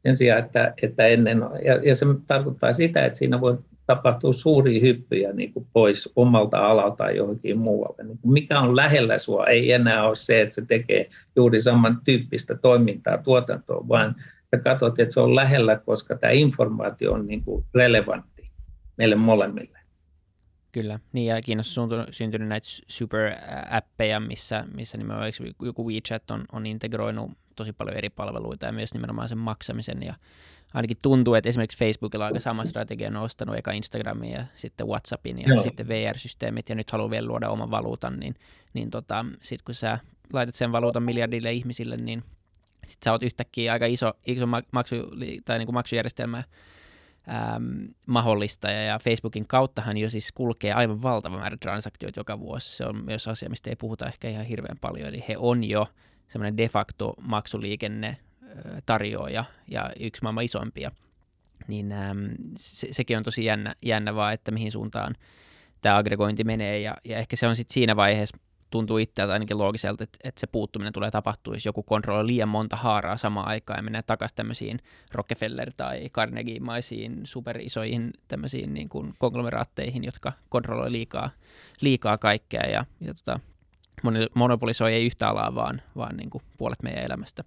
sen sijaan, että, että ennen, ja, ja se tarkoittaa sitä, että siinä voi tapahtua suuria hyppyjä niin kuin pois omalta alalta johonkin muualle. Niin kuin mikä on lähellä sinua ei enää ole se, että se tekee juuri samantyyppistä toimintaa, tuotantoa, vaan sä katsot, että se on lähellä, koska tämä informaatio on niin kuin relevantti meille molemmille. Kyllä, niin ja Kiinassa on syntynyt näitä super-appeja, missä, missä nimenomaan joku WeChat on, on integroinut tosi paljon eri palveluita ja myös nimenomaan sen maksamisen ja ainakin tuntuu, että esimerkiksi Facebookilla on aika sama strategia, on ostanut eka Instagramin ja sitten Whatsappin ja Joo. sitten VR-systeemit ja nyt haluaa vielä luoda oman valuutan, niin, niin tota, sitten kun sä laitat sen valuutan miljardille ihmisille, niin sitten sä oot yhtäkkiä aika iso, iso maksu, tai niin kuin maksujärjestelmä äm, mahdollista, ja, ja Facebookin kauttahan jo siis kulkee aivan valtava määrä transaktioita joka vuosi. Se on myös asia, mistä ei puhuta ehkä ihan hirveän paljon, eli he on jo semmoinen de facto maksuliikenne tarjoaja ja yksi maailman isoimpia. Niin äm, se, sekin on tosi jännä, jännä vaan, että mihin suuntaan tämä aggregointi menee, ja, ja ehkä se on sitten siinä vaiheessa tuntuu itseltä ainakin loogiselta, että, että se puuttuminen tulee tapahtua, jos joku kontrolloi liian monta haaraa samaan aikaan ja menee takaisin tämmöisiin Rockefeller- tai Carnegie-maisiin superisoihin tämmöisiin niin kuin konglomeraatteihin, jotka kontrolloi liikaa, liikaa kaikkea ja, ja tota, monopolisoi ei yhtä alaa, vaan, vaan niin kuin puolet meidän elämästä.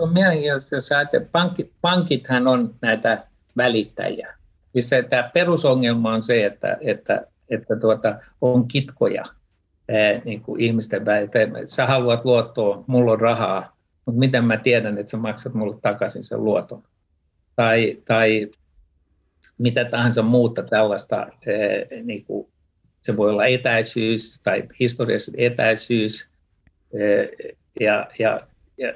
On mielenkiintoista, jos ajattelet, pankit, pankithan on näitä välittäjiä. Se, tämä perusongelma on se, että, että että tuota, on kitkoja ää, niin kuin ihmisten välillä. Sä haluat luottoa, mulla on rahaa, mutta miten mä tiedän, että sä maksat mulle takaisin sen luoton? Tai, tai mitä tahansa muuta tällaista, ää, niin kuin, se voi olla etäisyys tai historiassa etäisyys, ää, ja, ja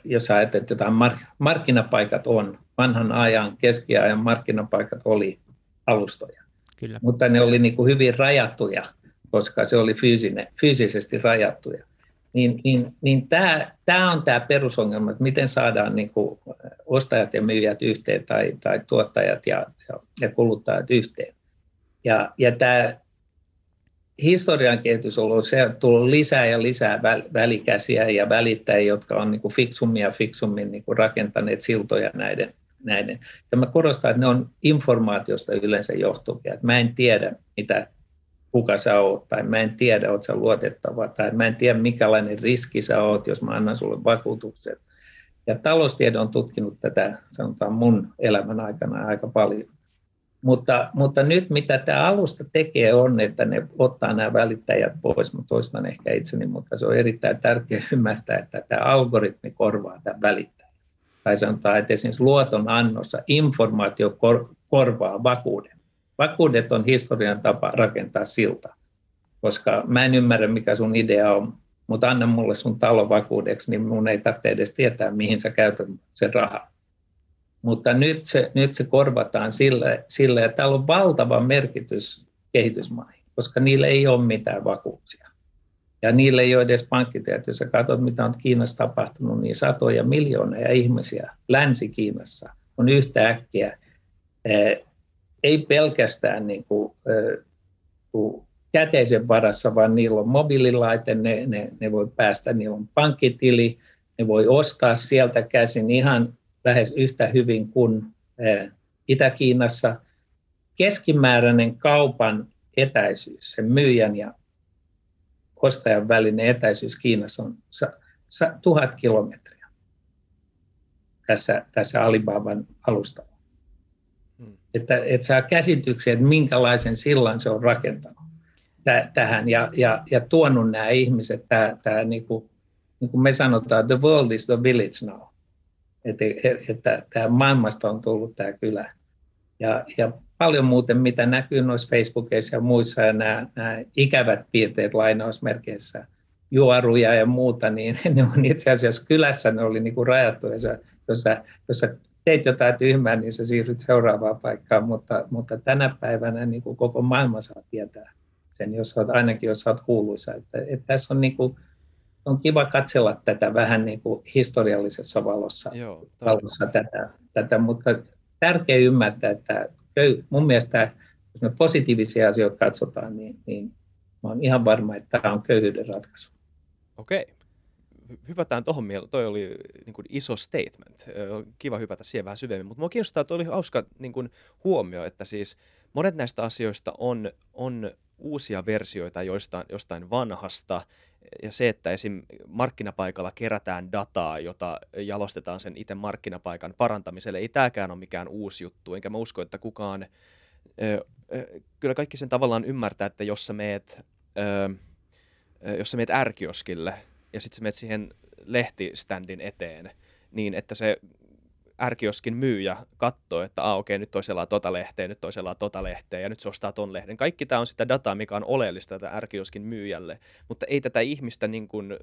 jos ajattelet, että jotain mark- markkinapaikat on, vanhan ajan, keskiajan markkinapaikat oli alustoja. Kyllä. Mutta ne oli niin kuin hyvin rajattuja, koska se oli fyysinen, fyysisesti rajattuja. Niin, niin, niin tämä, tämä on tämä perusongelma, että miten saadaan niin kuin ostajat ja myyjät yhteen tai, tai tuottajat ja, ja, ja kuluttajat yhteen. Ja, ja tämä historian kehitys on ollut se, että tullut lisää ja lisää välikäsiä ja välittäjiä, jotka on niin kuin fiksummin ja fiksummin niin kuin rakentaneet siltoja näiden näiden. Ja mä korostan, että ne on informaatiosta yleensä johtuvia. Mä en tiedä, mitä kuka sä oot, tai mä en tiedä, oot sä luotettava, tai mä en tiedä, mikälainen riski sä oot, jos mä annan sulle vakuutukset. Ja taloustiede on tutkinut tätä, sanotaan mun elämän aikana aika paljon. Mutta, mutta nyt mitä tämä alusta tekee on, että ne ottaa nämä välittäjät pois. Mä toistan ehkä itseni, mutta se on erittäin tärkeää ymmärtää, että tämä algoritmi korvaa tämän välittäjän tai sanotaan, että esimerkiksi luoton annossa informaatio kor- korvaa vakuuden. Vakuudet on historian tapa rakentaa silta, koska mä en ymmärrä, mikä sun idea on, mutta anna mulle sun talo vakuudeksi, niin mun ei tarvitse edes tietää, mihin sä käytät sen rahaa. Mutta nyt se, nyt se korvataan sille, sille, että täällä on valtava merkitys kehitysmaihin, koska niillä ei ole mitään vakuuksia. Ja niille ei ole edes pankkitiet. Jos sä katsot, mitä on Kiinassa tapahtunut, niin satoja miljoonia ihmisiä Länsi-Kiinassa on yhtäkkiä eh, ei pelkästään niin kuin, eh, käteisen varassa, vaan niillä on mobiililaite, ne, ne, ne voi päästä, niillä on pankkitili, ne voi ostaa sieltä käsin ihan lähes yhtä hyvin kuin Itä-Kiinassa. Keskimääräinen kaupan etäisyys, sen myyjän ja ostajan välinen etäisyys Kiinassa on tuhat kilometriä tässä, tässä Alibaban alustalla. Hmm. Että, että saa käsityksiä, että minkälaisen sillan se on rakentanut tähän ja, ja, ja tuonut nämä ihmiset, tämä, tämä niin kuin, niin kuin me sanotaan, the world is the village now. Että, että tämä maailmasta on tullut tämä kylä. Ja, ja paljon muuten, mitä näkyy noissa Facebookissa ja muissa, ja nämä, nämä ikävät piirteet lainausmerkeissä, juoruja ja muuta, niin ne on itse asiassa kylässä, ne oli niin kuin rajattu, ja jos sä, jos sä teit jotain tyhmää, niin sä siirryt seuraavaan paikkaan, mutta, mutta tänä päivänä niin kuin koko maailma saa tietää sen, jos olet, ainakin jos olet kuuluisa. Että, että tässä on, niin kuin, on kiva katsella tätä vähän niin kuin historiallisessa valossa, Joo, valossa tätä, tätä, mutta tärkeä ymmärtää, että mun mielestä jos me positiivisia asioita katsotaan, niin, niin mä olen ihan varma, että tämä on köyhyyden ratkaisu. Okei. Hypätään tuohon mieleen. Toi oli niin kuin iso statement. Kiva hypätä siihen vähän syvemmin. Mutta minua kiinnostaa, että oli hauska niin kuin huomio, että siis monet näistä asioista on, on uusia versioita jostain, jostain vanhasta, ja se, että esim. markkinapaikalla kerätään dataa, jota jalostetaan sen itse markkinapaikan parantamiselle, ei tämäkään ole mikään uusi juttu, enkä mä usko, että kukaan, kyllä kaikki sen tavallaan ymmärtää, että jos sä meet, jos sä meet ärkioskille ja sitten sä meet siihen lehtiständin eteen, niin että se ärkioskin myyjä katsoo, että ah, okei, nyt toisella tota lehteä, nyt toisella tota lehteä ja nyt se ostaa ton lehden. Kaikki tämä on sitä dataa, mikä on oleellista tätä ärkioskin myyjälle, mutta ei tätä ihmistä niin kuin,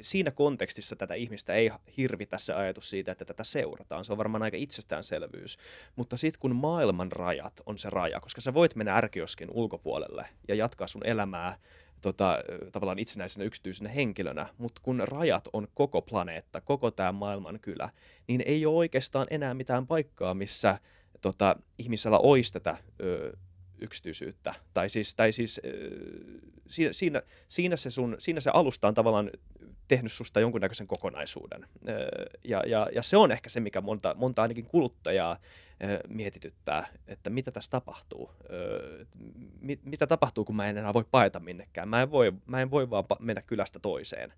siinä kontekstissa tätä ihmistä ei hirvitä se ajatus siitä, että tätä seurataan. Se on varmaan aika itsestäänselvyys. Mutta sitten kun maailman rajat on se raja, koska sä voit mennä ärkioskin ulkopuolelle ja jatkaa sun elämää tota, tavallaan itsenäisenä yksityisenä henkilönä, mutta kun rajat on koko planeetta, koko tämä maailman kylä, niin ei ole oikeastaan enää mitään paikkaa, missä tota, ihmisellä olisi tätä ö, yksityisyyttä. Tai siis, tai siis ö, siinä, siinä, siinä, se sun, siinä se alusta on tavallaan tehnyt susta jonkunnäköisen kokonaisuuden. Ja, ja, ja se on ehkä se, mikä monta, monta ainakin kuluttajaa mietityttää, että mitä tässä tapahtuu. Mitä tapahtuu, kun mä en enää voi paeta minnekään. Mä en voi, mä en voi vaan mennä kylästä toiseen.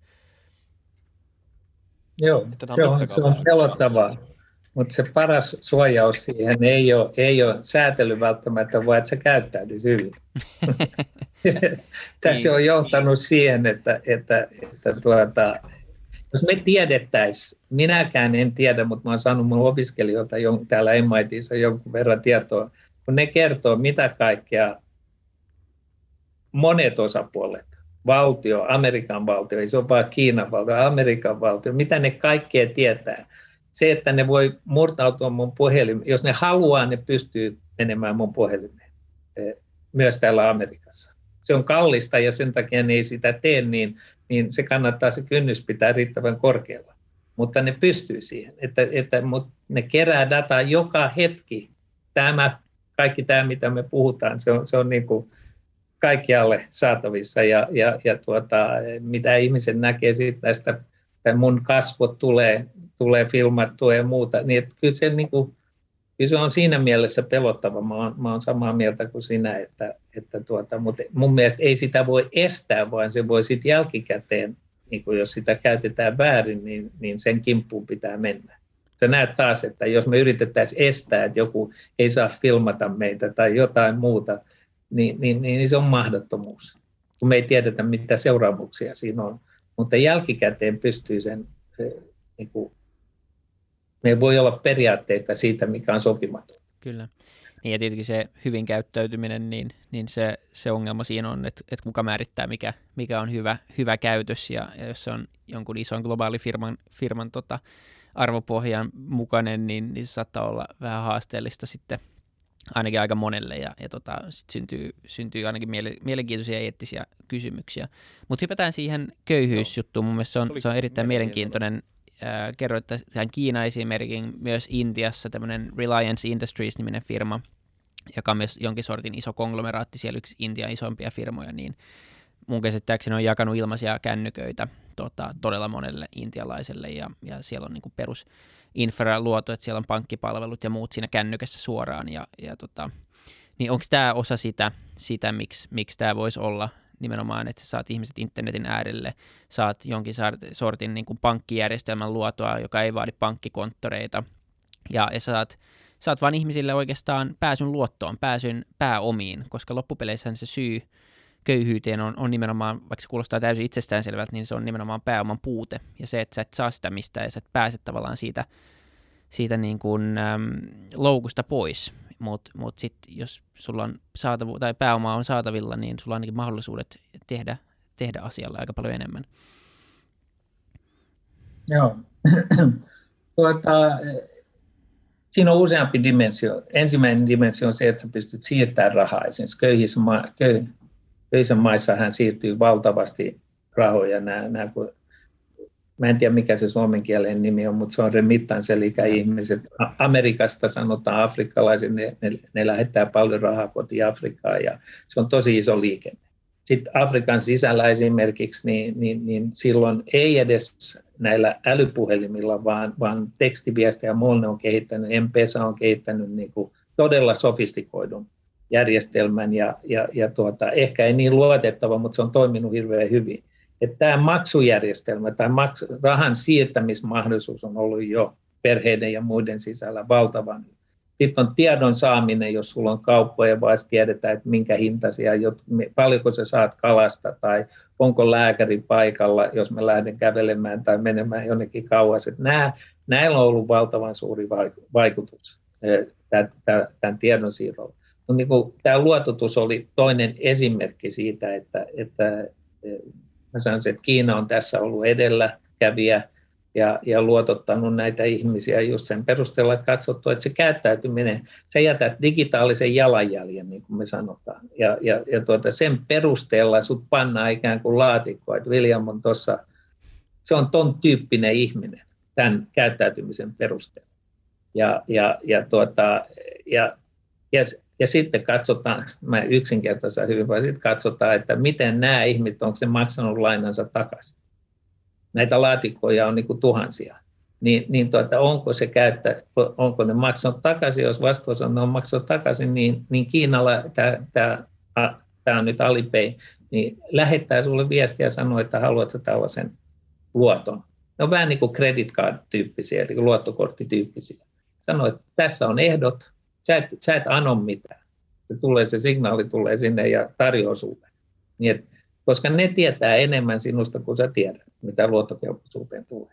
Joo, se on, se on pelottavaa. Mutta se paras suojaus siihen ei ole, ei ole säätely välttämättä, vaan että sä käyttäydyt hyvin. Tässä niin. on johtanut siihen, että, että, että tuota, jos me tiedettäisiin, minäkään en tiedä, mutta mä oon saanut mun opiskelijoilta täällä MITissä jonkun verran tietoa, kun ne kertoo, mitä kaikkea monet osapuolet, valtio, Amerikan valtio, ei se ole vaan Kiinan valtio, Amerikan valtio, mitä ne kaikkea tietää. Se, että ne voi murtautua mun puhelimeen, jos ne haluaa, ne pystyy menemään mun puhelimeen, eh, myös täällä Amerikassa. Se on kallista ja sen takia ne ei sitä tee, niin niin se kannattaa se kynnys pitää riittävän korkealla. Mutta ne pystyy siihen, että, että ne kerää dataa joka hetki. Tämä, kaikki tämä, mitä me puhutaan, se on, se on niin kuin kaikkialle saatavissa ja, ja, ja tuota, mitä ihmiset näkee siitä näistä, mun kasvot tulee, tulee filmattua ja muuta, niin että kyllä se niin kuin, kyllä se on siinä mielessä pelottava. Mä oon, mä oon samaa mieltä kuin sinä, että, että tuota, mutta mun mielestä ei sitä voi estää, vaan se voi sitten jälkikäteen, niin kuin jos sitä käytetään väärin, niin, niin sen kimppuun pitää mennä. Sä näet taas, että jos me yritettäisiin estää, että joku ei saa filmata meitä tai jotain muuta, niin, niin, niin, niin se on mahdottomuus, kun me ei tiedetä, mitä seuraamuksia siinä on. Mutta jälkikäteen pystyy sen niin kuin me voi olla periaatteista siitä, mikä on sopimaton. Kyllä. Niin ja tietenkin se hyvin käyttäytyminen, niin, niin se, se ongelma siinä on, että, että kuka määrittää, mikä, mikä on hyvä, hyvä käytös, ja, ja jos se on jonkun ison globaali firman, firman tota, arvopohjan mukainen, niin, niin se saattaa olla vähän haasteellista sitten ainakin aika monelle, ja, ja tota, sit syntyy, syntyy ainakin miele, mielenkiintoisia eettisiä kysymyksiä. Mutta hypätään siihen köyhyysjuttuun, mun mielestä se on, se on erittäin mielenkiintoinen äh, kerroit tämän Kiina-esimerkin, myös Intiassa tämmöinen Reliance Industries-niminen firma, joka on myös jonkin sortin iso konglomeraatti, siellä yksi Intian isompia firmoja, niin mun käsittääkseni on jakanut ilmaisia kännyköitä tota, todella monelle intialaiselle, ja, ja siellä on niin perus infra luotu, että siellä on pankkipalvelut ja muut siinä kännykässä suoraan, ja, ja tota, niin onko tämä osa sitä, sitä miksi, miksi tämä voisi olla nimenomaan, että saat ihmiset internetin äärelle, saat jonkin sortin niin kuin pankkijärjestelmän luotua, joka ei vaadi pankkikonttoreita, ja, ja saat, saat vaan ihmisille oikeastaan pääsyn luottoon, pääsyn pääomiin, koska loppupeleissä se syy köyhyyteen on, on nimenomaan, vaikka se kuulostaa täysin itsestäänselvältä, niin se on nimenomaan pääoman puute, ja se, että sä et saa sitä mistään, ja sä et pääse tavallaan siitä, siitä niin kuin, äm, loukusta pois mutta mut sitten jos sulla on saatavu- tai pääoma on saatavilla, niin sulla on ainakin mahdollisuudet tehdä, tehdä asialle aika paljon enemmän. Joo. tuota, siinä on useampi dimensio. Ensimmäinen dimensio on se, että sä pystyt siirtämään rahaa. Esimerkiksi köyhissä, ma- köy- köyhissä maissa hän siirtyy valtavasti rahoja. Nämä, nämä, kun, mä en tiedä mikä se suomen kielen nimi on, mutta se on remittance, eli ihmiset Amerikasta sanotaan afrikkalaiset, ne, ne, ne lähettää paljon rahaa kotiin Afrikkaan ja se on tosi iso liikenne. Sitten Afrikan sisällä esimerkiksi, niin, niin, niin silloin ei edes näillä älypuhelimilla, vaan, vaan tekstiviestejä Molne on kehittänyt, M-Pesa on kehittänyt niin kuin todella sofistikoidun järjestelmän ja, ja, ja tuota, ehkä ei niin luotettava, mutta se on toiminut hirveän hyvin. Että tämä maksujärjestelmä tai maks, rahan siirtämismahdollisuus on ollut jo perheiden ja muiden sisällä valtavan sitten on tiedon saaminen, jos sulla on kauppoja, vaan tiedetään, että minkä hintaisia, paljonko sä saat kalasta tai onko lääkäri paikalla, jos mä lähden kävelemään tai menemään jonnekin kauas. Että nämä, näillä on ollut valtavan suuri vaikutus tämän tiedon siirrolla. Niin tämä luototus oli toinen esimerkki siitä, että, että mä sanoisin, että Kiina on tässä ollut edelläkävijä ja, ja luotottanut näitä ihmisiä just sen perusteella, että katsottu, että se käyttäytyminen, se jätät digitaalisen jalanjäljen, niin kuin me sanotaan. Ja, ja, ja tuota, sen perusteella sut pannaan ikään kuin laatikkoa, että William on tuossa, se on ton tyyppinen ihminen tämän käyttäytymisen perusteella. Ja, ja, ja, tuota, ja, ja, ja sitten katsotaan, mä yksinkertaisen hyvin, vaan sitten katsotaan, että miten nämä ihmiset, onko se maksanut lainansa takaisin näitä laatikkoja on niin kuin tuhansia, niin, niin tuota, onko se käyttä, onko ne maksanut takaisin, jos vastaus on, ne on maksanut takaisin, niin, niin Kiinalla tämä, on nyt Alipay, niin lähettää sinulle viestiä ja sanoo, että haluatko tällaisen luoton. Ne on vähän niin kuin credit card-tyyppisiä, eli luottokorttityyppisiä. Sano, että tässä on ehdot, sä et, sä et ano mitään. Se, tulee, se signaali tulee sinne ja tarjoaa sinulle. Niin, että koska ne tietää enemmän sinusta kuin sä tiedät, mitä luottokelpoisuuteen tulee.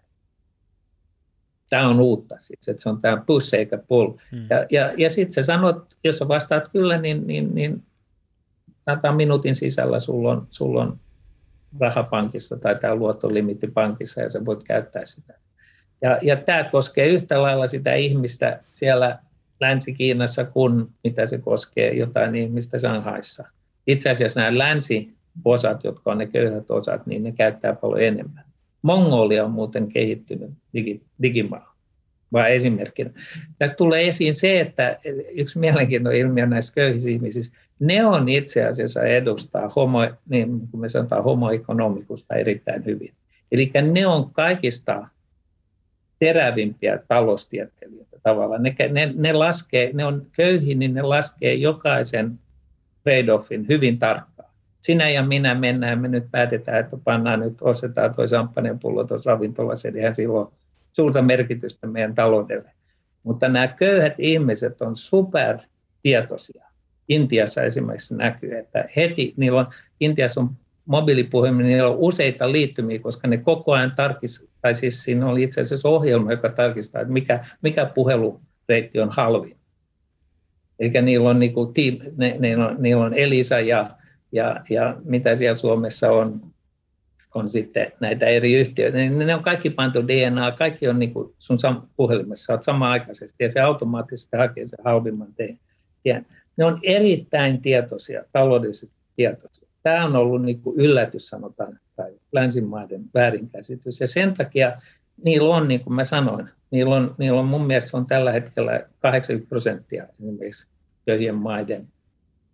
Tämä on uutta, siis, että se on tämä push eikä pull. Hmm. Ja, ja, ja sitten sä sanot, jos sä vastaat kyllä, niin, niin, niin sanotaan minuutin sisällä sulla on, sulla on rahapankissa tai tämä luottolimitti pankissa ja sä voit käyttää sitä. Ja, ja tämä koskee yhtä lailla sitä ihmistä siellä Länsi-Kiinassa kuin mitä se koskee jotain ihmistä Shanghaissa. Itse asiassa nämä länsi osat, jotka on ne köyhät osat, niin ne käyttää paljon enemmän. Mongolia on muuten kehittynyt digi, digimaa, vaan esimerkkinä. Tässä tulee esiin se, että yksi mielenkiintoinen ilmiö näissä köyhissä ihmisissä, ne on itse asiassa edustaa homo, niin kuin me sanotaan homoekonomikusta erittäin hyvin. Eli ne on kaikista terävimpiä taloustieteilijöitä tavallaan. Ne, ne, ne, laskee, ne on köyhiä, niin ne laskee jokaisen trade-offin hyvin tarkkaan sinä ja minä mennään, me nyt päätetään, että pannaan nyt, ostetaan tuo pullo tuossa ravintolassa, eli silloin suurta merkitystä meidän taloudelle. Mutta nämä köyhät ihmiset on supertietoisia. Intiassa esimerkiksi näkyy, että heti niillä on, Intiassa on mobiilipuhelin, niin niillä on useita liittymiä, koska ne koko ajan tarkistaa, tai siis siinä oli itse asiassa ohjelma, joka tarkistaa, että mikä, mikä puhelureitti on halvin. Eikä niillä on, niin kuin, ne, ne on, niillä on Elisa ja ja, ja mitä siellä Suomessa on, on sitten näitä eri yhtiöitä, niin ne on kaikki pantu DNA, kaikki on niin kuin sun puhelimessa, olet samaaikaisesti ja se automaattisesti hakee sen halvimman tien. Ne on erittäin tietoisia, taloudellisesti tietoisia. Tämä on ollut niin kuin yllätys, sanotaan, tai länsimaiden väärinkäsitys. Ja sen takia niillä on, niin kuin mä sanoin, niillä on, niillä on mun mielestä on tällä hetkellä 80 prosenttia esimerkiksi köyhien maiden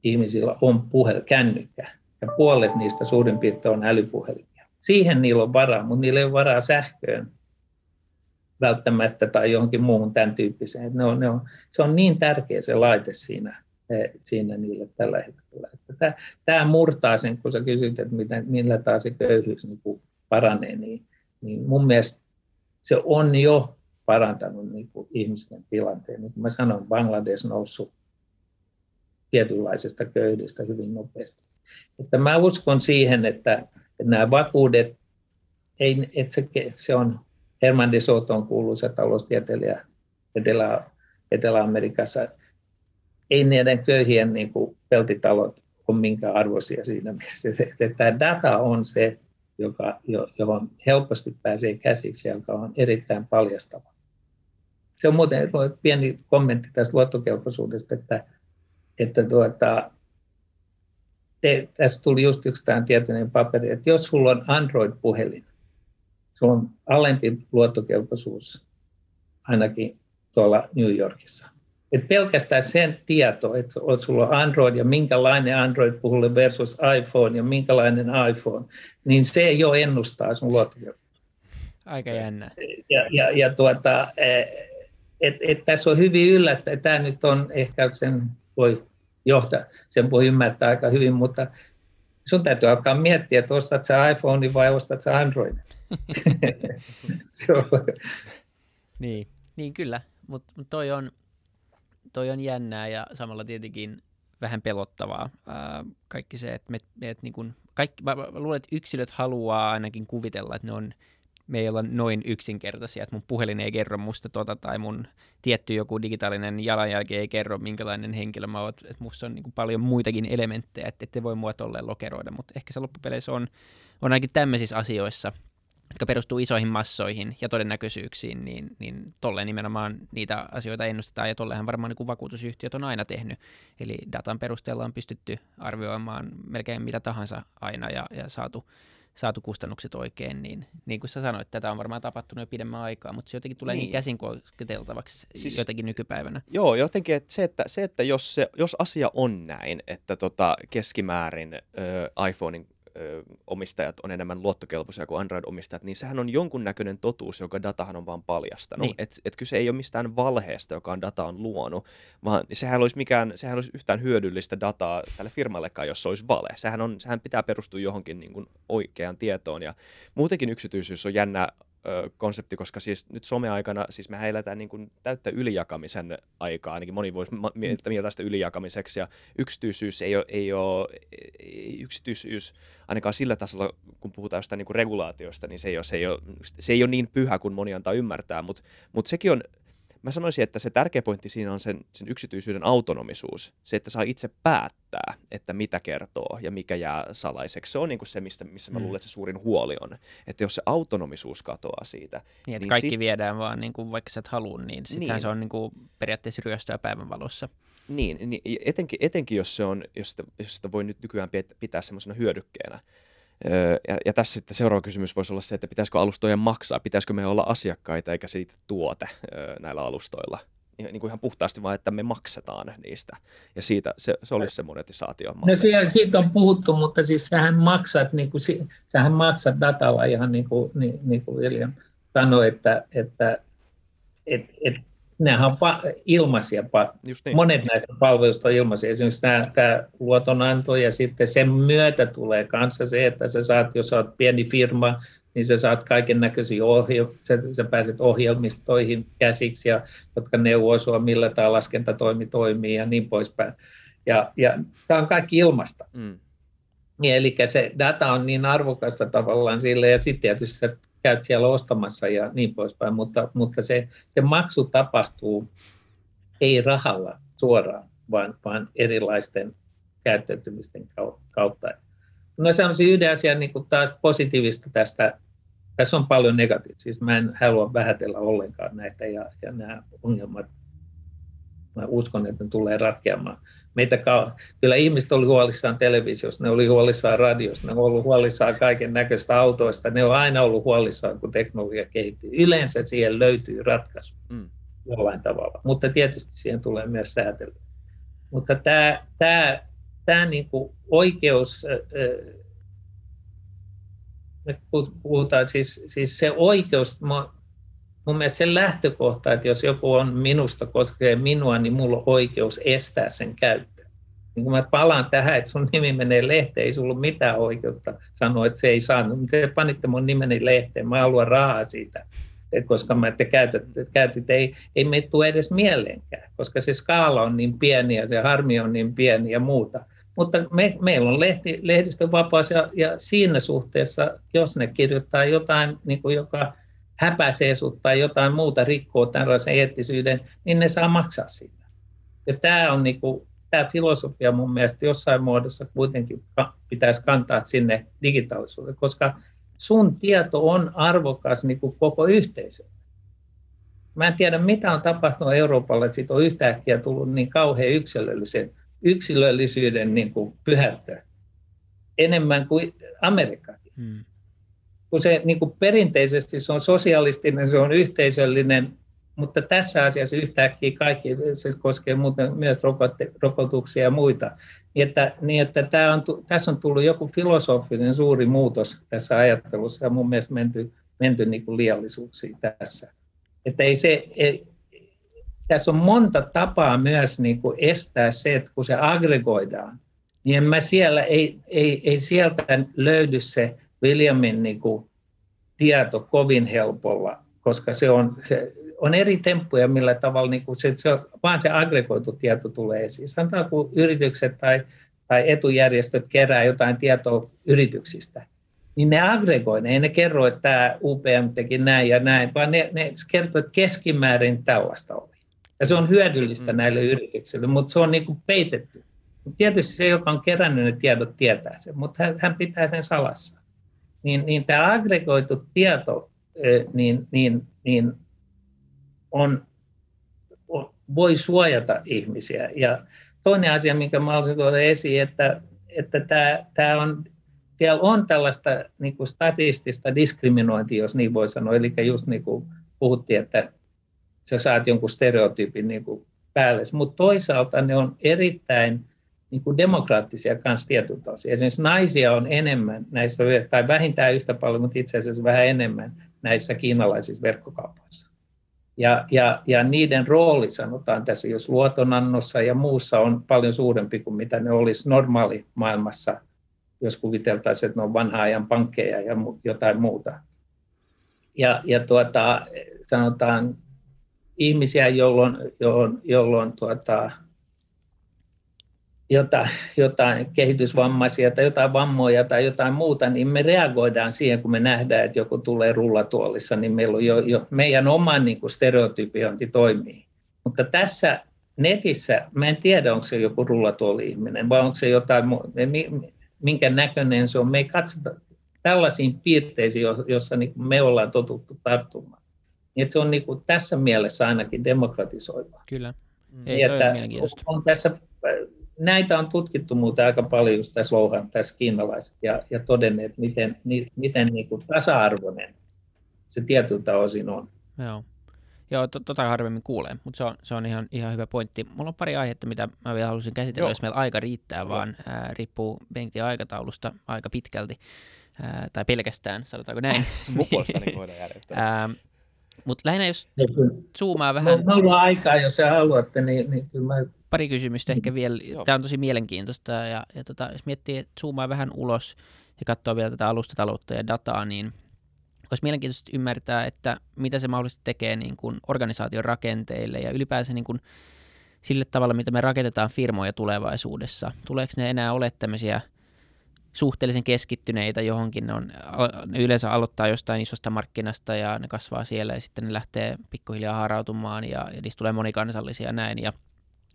ihmisillä on puhel, kännykkä, ja puolet niistä suurin piirtein on älypuhelimia. Siihen niillä on varaa, mutta niillä ei ole varaa sähköön välttämättä tai johonkin muuhun tämän tyyppiseen. Ne on, ne on, se on niin tärkeä se laite siinä, eh, siinä niille tällä hetkellä. Että tämä, tämä murtaa sen, kun sä kysyt, että miten, millä taas se köyhyys niin kuin paranee, niin, niin mun mielestä se on jo parantanut niin kuin ihmisten tilanteen. Niin kuin mä sanoin, Bangladesh noussut tietynlaisesta köyhyydestä hyvin nopeasti. Että mä uskon siihen, että, että nämä vakuudet, ei, että se, se on Herman de Soto kuuluisa taloustieteilijä Etelä, Etelä-Amerikassa. Ei niiden köyhien niin kuin peltitalot ole minkään arvoisia siinä mielessä. Että tämä data on se, joka, johon helposti pääsee käsiksi joka on erittäin paljastava. se on muuten pieni kommentti tästä luottokelpoisuudesta, että, että tuota, te, tässä tuli just yksi tietoinen paperi, että jos sulla on Android-puhelin, sulla on alempi luottokelpoisuus ainakin tuolla New Yorkissa. Et pelkästään sen tieto, että sulla on Android ja minkälainen Android-puhelin versus iPhone ja minkälainen iPhone, niin se jo ennustaa sun luottokelpoisuutta. Aika jännä. Ja, ja, ja tuota, e, et, et tässä on hyvin yllättävää. Tämä nyt on ehkä sen voi johtaa, sen voi ymmärtää aika hyvin, mutta sun täytyy alkaa miettiä, että ostat sä iPhone vai ostat sä Android. niin, niin kyllä, mutta mut toi, on, toi on jännää ja samalla tietenkin vähän pelottavaa. Ää, kaikki se, että me, me et niin kun, kaikki, mä, mä luulen, että yksilöt haluaa ainakin kuvitella, että ne on me ei olla noin yksinkertaisia, että mun puhelin ei kerro musta tota, tai mun tietty joku digitaalinen jalanjälki ei kerro, minkälainen henkilö mä oon, että musta on niin paljon muitakin elementtejä, että ette voi mua tolleen lokeroida, mutta ehkä se loppupeleissä on, on ainakin tämmöisissä asioissa, jotka perustuu isoihin massoihin ja todennäköisyyksiin, niin, niin tolleen nimenomaan niitä asioita ennustetaan, ja tollehan varmaan niin kuin vakuutusyhtiöt on aina tehnyt. Eli datan perusteella on pystytty arvioimaan melkein mitä tahansa aina ja, ja saatu saatu kustannukset oikein, niin niin kuin sä sanoit, tätä on varmaan tapahtunut jo pidemmän aikaa, mutta se jotenkin tulee niin, niin käsin kosketeltavaksi siis, jotenkin nykypäivänä. Joo, jotenkin että se, että, se, että jos, se, jos asia on näin, että tota, keskimäärin ö, iPhonein omistajat on enemmän luottokelpoisia kuin Android-omistajat, niin sehän on jonkunnäköinen totuus, joka datahan on vaan paljastanut. Niin. Että et kyse ei ole mistään valheesta, joka on data on luonut, vaan sehän olisi, mikään, sehän olisi yhtään hyödyllistä dataa tälle firmallekaan, jos se olisi vale. Sehän, on, sehän pitää perustua johonkin niin kuin oikeaan tietoon. Ja muutenkin yksityisyys on jännä ö, konsepti, koska siis nyt some-aikana, siis mehän eletään niin kuin täyttä ylijakamisen aikaa, ainakin moni voisi mieltä, mieltä sitä ylijakamiseksi, ja yksityisyys ei ole, ei ole ei, yksityisyys ainakaan sillä tasolla, kun puhutaan jostain niin kuin regulaatiosta, niin se ei, ole, se, ei ole, se ei ole niin pyhä kuin moni antaa ymmärtää, mutta mut sekin on mä sanoisin, että se tärkeä pointti siinä on sen, sen yksityisyyden autonomisuus. Se, että saa itse päättää, että mitä kertoo ja mikä jää salaiseksi. Se on niin kuin se, mistä, missä mä mm. luulen, että se suurin huoli on. Että jos se autonomisuus katoaa siitä. Niin, että niin kaikki sit... viedään vaan, niin kuin, vaikka sä et halua, niin sittenhän niin. se on niin kuin, periaatteessa ryöstöä päivänvalossa. Niin, niin etenkin, etenkin jos, se on, jos, sitä, jos sitä voi nyt nykyään pitää semmoisena hyödykkeenä. Ja, ja tässä sitten seuraava kysymys voisi olla se, että pitäisikö alustojen maksaa, pitäisikö me olla asiakkaita eikä siitä tuote näillä alustoilla. Niin kuin ihan puhtaasti vaan, että me maksetaan niistä. Ja siitä se, se olisi se monetisaatio. No, siitä on puhuttu, mutta siis sähän maksat, niin kuin, sähän maksat datalla ihan niin kuin, niin, niin kuin William sanoi, että, että et, et, nehän on ilmaisia. Niin. Monet näistä palveluista on ilmaisia. Esimerkiksi tämä, tämä luotonanto ja sitten sen myötä tulee kanssa se, että sä saat, jos olet pieni firma, niin sä saat kaiken näköisiä ohjelmia, sä, sä pääset ohjelmistoihin käsiksi, ja, jotka neuvoo sinua, millä tämä laskentatoimi toimii ja niin poispäin. Ja, ja tämä on kaikki ilmasta. Mm. Ja, eli se data on niin arvokasta tavallaan sille, ja sitten tietysti käyt siellä ostamassa ja niin poispäin, mutta, mutta se, se maksu tapahtuu ei rahalla suoraan, vaan, vaan erilaisten käyttäytymisten kautta. No se on siis yhden asian niin kuin taas positiivista tästä. Tässä on paljon negatiivista. Siis mä en halua vähätellä ollenkaan näitä ja, ja nämä ongelmat, mä uskon, että ne tulee ratkeamaan meitä ka- kyllä ihmiset oli huolissaan televisiosta, ne oli huolissaan radiosta, ne oli huolissaan kaiken näköistä autoista, ne on aina ollut huolissaan, kun teknologia kehittyy. Yleensä siihen löytyy ratkaisu mm. jollain tavalla, mutta tietysti siihen tulee myös säätely. Mutta tämä, tämä, tämä niin kuin oikeus, me puhutaan siis, siis se oikeus, mun mielestä se lähtökohta, että jos joku on minusta koskee minua, niin mulla on oikeus estää sen käyttö. Niin kun mä palaan tähän, että sun nimi menee lehteen, ei sulla mitään oikeutta sanoa, että se ei saanut. Te panitte mun nimeni lehteen, mä haluan rahaa siitä, koska mä te käytät, käytit, ei, ei me tule edes mieleenkään, koska se skaala on niin pieni ja se harmi on niin pieni ja muuta. Mutta me, meillä on lehti, lehdistön vapaus ja, ja siinä suhteessa, jos ne kirjoittaa jotain, niin kuin joka häpäisee sut tai jotain muuta rikkoo tällaisen eettisyyden, niin ne saa maksaa siitä. Ja tämä on niin kuin, tämä filosofia mun mielestä jossain muodossa kuitenkin pitäisi kantaa sinne digitaalisuuteen, koska sun tieto on arvokas niin kuin koko yhteisö. Mä en tiedä, mitä on tapahtunut Euroopalle, että siitä on yhtäkkiä tullut niin kauhean yksilöllisen, yksilöllisyyden niin kuin pyhättö enemmän kuin Amerikkakin. Hmm. Kun se niin kuin perinteisesti se on sosialistinen, se on yhteisöllinen, mutta tässä asiassa yhtäkkiä kaikki, se koskee muuten myös rokotuksia ja muita, niin että, niin että tämä on, tässä on tullut joku filosofinen suuri muutos tässä ajattelussa ja mun mielestä menty, menty niin kuin liiallisuuksiin tässä. Että ei se, ei, tässä on monta tapaa myös niin kuin estää se, että kun se aggregoidaan, niin en mä siellä, ei, ei, ei sieltä löydy se Williamin niin kuin tieto kovin helpolla, koska se on, se on eri temppuja, millä tavalla niin kuin se, se, vaan se aggregoitu tieto tulee esiin. Sanotaan, kun yritykset tai, tai etujärjestöt kerää jotain tietoa yrityksistä, niin ne aggregoi, ne ei ne kerro, että tämä UPM teki näin ja näin, vaan ne, ne kertoo, että keskimäärin tällaista oli. Ja se on hyödyllistä mm. näille yrityksille, mutta se on niin kuin peitetty. Tietysti se, joka on kerännyt ne tiedot, tietää sen, mutta hän, hän pitää sen salassa. Niin, niin tämä aggregoitu tieto niin, niin, niin on, voi suojata ihmisiä. Ja toinen asia, minkä mä haluaisin tuoda esiin, että, että tämä, tämä on, siellä on tällaista niin kuin statistista diskriminointia, jos niin voi sanoa. Eli just niin kuin puhuttiin, että sä saat jonkun stereotyypin niin kuin päälle. Mutta toisaalta ne on erittäin niin kuin demokraattisia kanssa tietyltä osin. Esimerkiksi naisia on enemmän näissä, tai vähintään yhtä paljon, mutta itse asiassa vähän enemmän näissä kiinalaisissa verkkokaupoissa. Ja, ja, ja niiden rooli, sanotaan tässä, jos luotonannossa ja muussa on paljon suurempi kuin mitä ne olisi normaali maailmassa, jos kuviteltaisiin, että ne on vanha ajan pankkeja ja jotain muuta. Ja, ja tuota, sanotaan ihmisiä, jolloin, jolloin, jolloin tuota, jotain, jotain kehitysvammaisia tai jotain vammoja tai jotain muuta, niin me reagoidaan siihen, kun me nähdään, että joku tulee rullatuolissa, niin meillä on jo, jo meidän oma niin kuin stereotypiointi toimii. Mutta tässä netissä, mä en tiedä, onko se joku rullatuoli-ihminen vai onko se jotain, minkä näköinen se on. Me ei katsota tällaisiin piirteisiin, joissa niin me ollaan totuttu tarttumaan. Niin että se on niin kuin tässä mielessä ainakin demokratisoiva. Kyllä. Mm. Ei, että on, on tässä näitä on tutkittu muuten aika paljon just tässä louhan, tässä kiinalaiset, ja, ja todenneet, miten, ni, miten niin kuin tasa-arvoinen se tietyltä osin on. Joo. Joo, to, tota harvemmin kuulee, mutta se on, se on ihan, ihan hyvä pointti. Mulla on pari aihetta, mitä mä vielä haluaisin käsitellä, Joo. jos meillä aika riittää, Joo. vaan ää, riippuu Bengtin aikataulusta aika pitkälti, ää, tai pelkästään, sanotaanko näin. Mun puolestani voidaan järjestää. Mutta lähinnä jos zoomaa vähän... Mulla on aikaa, jos sä haluatte, niin, niin kyllä mä pari kysymystä ehkä vielä. Tämä on tosi mielenkiintoista ja, ja tota, jos miettii, että zoomaa vähän ulos ja katsoo vielä tätä alustataloutta ja dataa, niin olisi mielenkiintoista ymmärtää, että mitä se mahdollisesti tekee niin kuin organisaation rakenteille ja ylipäänsä niin kuin sille tavalla, mitä me rakennetaan firmoja tulevaisuudessa. Tuleeko ne enää ole tämmöisiä suhteellisen keskittyneitä johonkin, ne, on, ne yleensä aloittaa jostain isosta markkinasta ja ne kasvaa siellä ja sitten ne lähtee pikkuhiljaa harautumaan ja, ja niistä tulee monikansallisia ja näin ja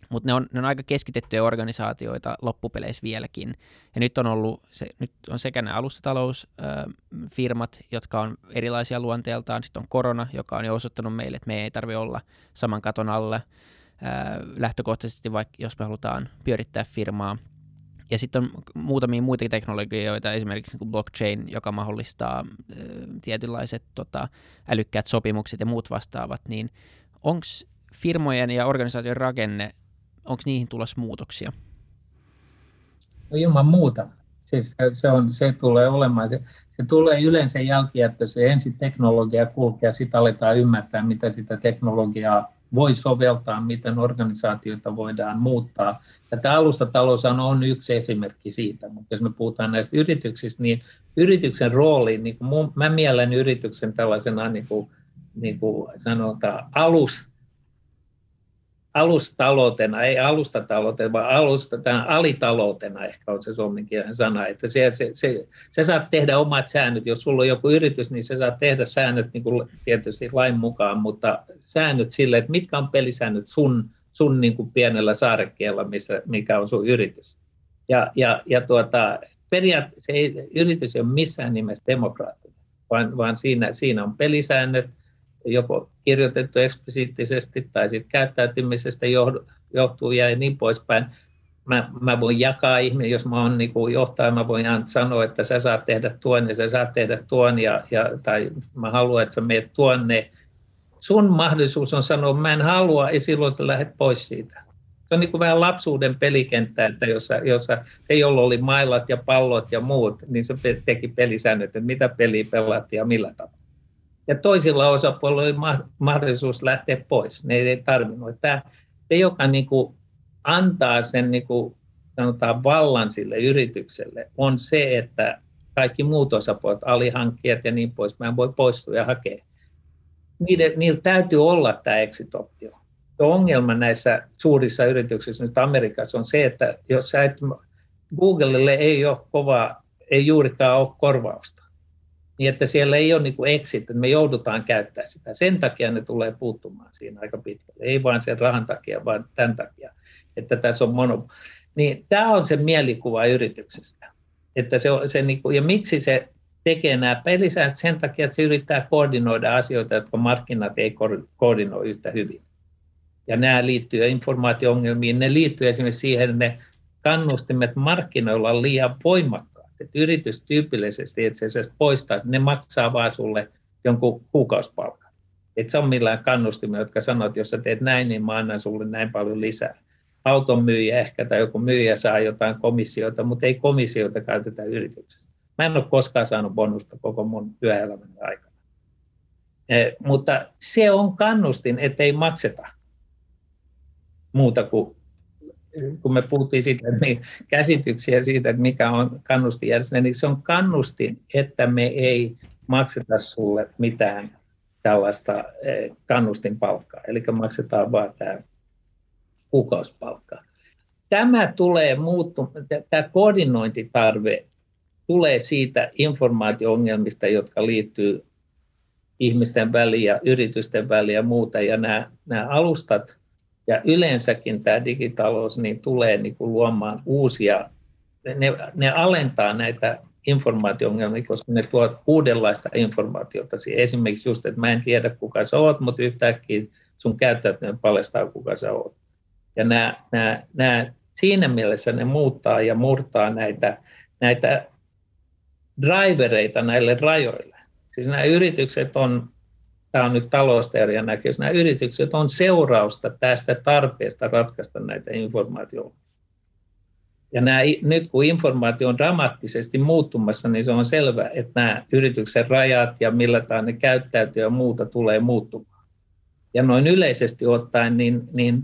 mutta ne on, ne on aika keskitettyjä organisaatioita loppupeleissä vieläkin. Ja nyt on ollut, se, nyt on sekä nämä alustatalousfirmat, jotka on erilaisia luonteeltaan, sitten on korona, joka on jo osoittanut meille, että me ei tarvitse olla saman katon alla lähtökohtaisesti, vaikka jos me halutaan pyörittää firmaa. Ja sitten on muutamia muita teknologioita, esimerkiksi niin blockchain, joka mahdollistaa tietynlaiset tota, älykkäät sopimukset ja muut vastaavat, niin onko firmojen ja organisaation rakenne onko niihin tulossa muutoksia? No ilman muuta. Siis se, on, se tulee olemaan. Se, se tulee yleensä se ensin teknologia kulkee sitten aletaan ymmärtää, mitä sitä teknologiaa voi soveltaa, miten organisaatioita voidaan muuttaa. Ja tämä alustatalous on yksi esimerkki siitä, mutta jos me puhutaan näistä yrityksistä, niin yrityksen rooli, niin kuin mun, mä mielen yrityksen tällaisena niin kuin, niin kuin sanotaan, alus, alustaloutena, ei alustataloutena, vaan alusta, alitaloutena ehkä on se suomenkielinen sana, että se, se, se, se saat tehdä omat säännöt, jos sulla on joku yritys, niin se saat tehdä säännöt niin kuin tietysti lain mukaan, mutta säännöt sille, että mitkä on pelisäännöt sun, sun niin kuin pienellä saarekkeella, missä, mikä on sun yritys. Ja, ja, ja tuota, periaatteessa yritys ei ole missään nimessä demokraattinen, vaan, vaan siinä, siinä on pelisäännöt, joko kirjoitettu eksplisiittisesti tai sitten käyttäytymisestä johtuu ja niin poispäin. Mä, mä voin jakaa ihminen, jos mä oon niin johtaja, mä voin sanoa, että sä saat tehdä tuon ja sä saat tehdä tuon, ja, ja, tai mä haluan, että sä meet tuonne. Sun mahdollisuus on sanoa, mä en halua, ja silloin sä lähdet pois siitä. Se on niin kuin vähän lapsuuden pelikenttä, että jossa, jossa se, jolla oli mailat ja pallot ja muut, niin se teki pelisäännöt, että mitä peliä pelattiin ja millä tavalla ja toisilla osapuolilla oli mahdollisuus lähteä pois. Ne ei tarvinnut. Tämä, se, joka niin kuin antaa sen niin kuin, sanotaan vallan sille yritykselle, on se, että kaikki muut osapuolet, alihankkijat ja niin pois, mä voi poistua ja hakea. Niiden, niillä täytyy olla tämä exit-optio. Ongelma näissä suurissa yrityksissä nyt Amerikassa on se, että jos sä et, Googlelle ei ole kovaa, ei juurikaan ole korvausta niin että siellä ei ole niin kuin exit, että me joudutaan käyttämään sitä. Sen takia ne tulee puuttumaan siinä aika pitkälle. Ei vain sen rahan takia, vaan tämän takia, että tässä on mono. Niin tämä on se mielikuva yrityksestä. Että se, se niin kuin, ja miksi se tekee nämä pelisäännöt sen takia, että se yrittää koordinoida asioita, jotka markkinat ei koordinoi yhtä hyvin. Ja nämä liittyy informaatio-ongelmiin, ne liittyy esimerkiksi siihen, että ne kannustimet markkinoilla on liian voimakkaat että yritys tyypillisesti itse asiassa poistaa, ne maksaa vaan sulle jonkun kuukausipalkan. Et se on millään kannustimia, jotka sanoo, että jos sä teet näin, niin mä annan sulle näin paljon lisää. Auton myyjä ehkä tai joku myyjä saa jotain komissiota, mutta ei komissiota käytetä yrityksessä. Mä en ole koskaan saanut bonusta koko mun työelämän aikana. Eh, mutta se on kannustin, ettei makseta muuta kuin kun me puhuttiin siitä, niin käsityksiä siitä, että mikä on kannustinjärjestelmä, niin se on kannustin, että me ei makseta sulle mitään tällaista eh, kannustinpalkkaa, eli maksetaan vain tämä kuukausipalkka. Tämä tulee muuttumaan, tämä koordinointitarve tulee siitä informaatio-ongelmista, jotka liittyy ihmisten väliin ja yritysten väliin ja muuta, ja nämä, nämä alustat ja yleensäkin tämä digitalous niin tulee niin kuin luomaan uusia, ne, ne alentaa näitä informaatio-ongelmia, koska ne tuovat uudenlaista informaatiota. Esimerkiksi just, että mä en tiedä kuka sä oot, mutta yhtäkkiä sun käyttäytyminen paljastaa kuka sä oot. Ja nämä, nämä, nämä, siinä mielessä ne muuttaa ja murtaa näitä, näitä drivereita näille rajoille. Siis nämä yritykset on tämä on nyt talousteorian näköys, nämä yritykset on seurausta tästä tarpeesta ratkaista näitä informaatioita. Ja nämä, nyt kun informaatio on dramaattisesti muuttumassa, niin se on selvä, että nämä yrityksen rajat ja millä tavalla ne käyttäytyy ja muuta tulee muuttumaan. Ja noin yleisesti ottaen, niin, niin,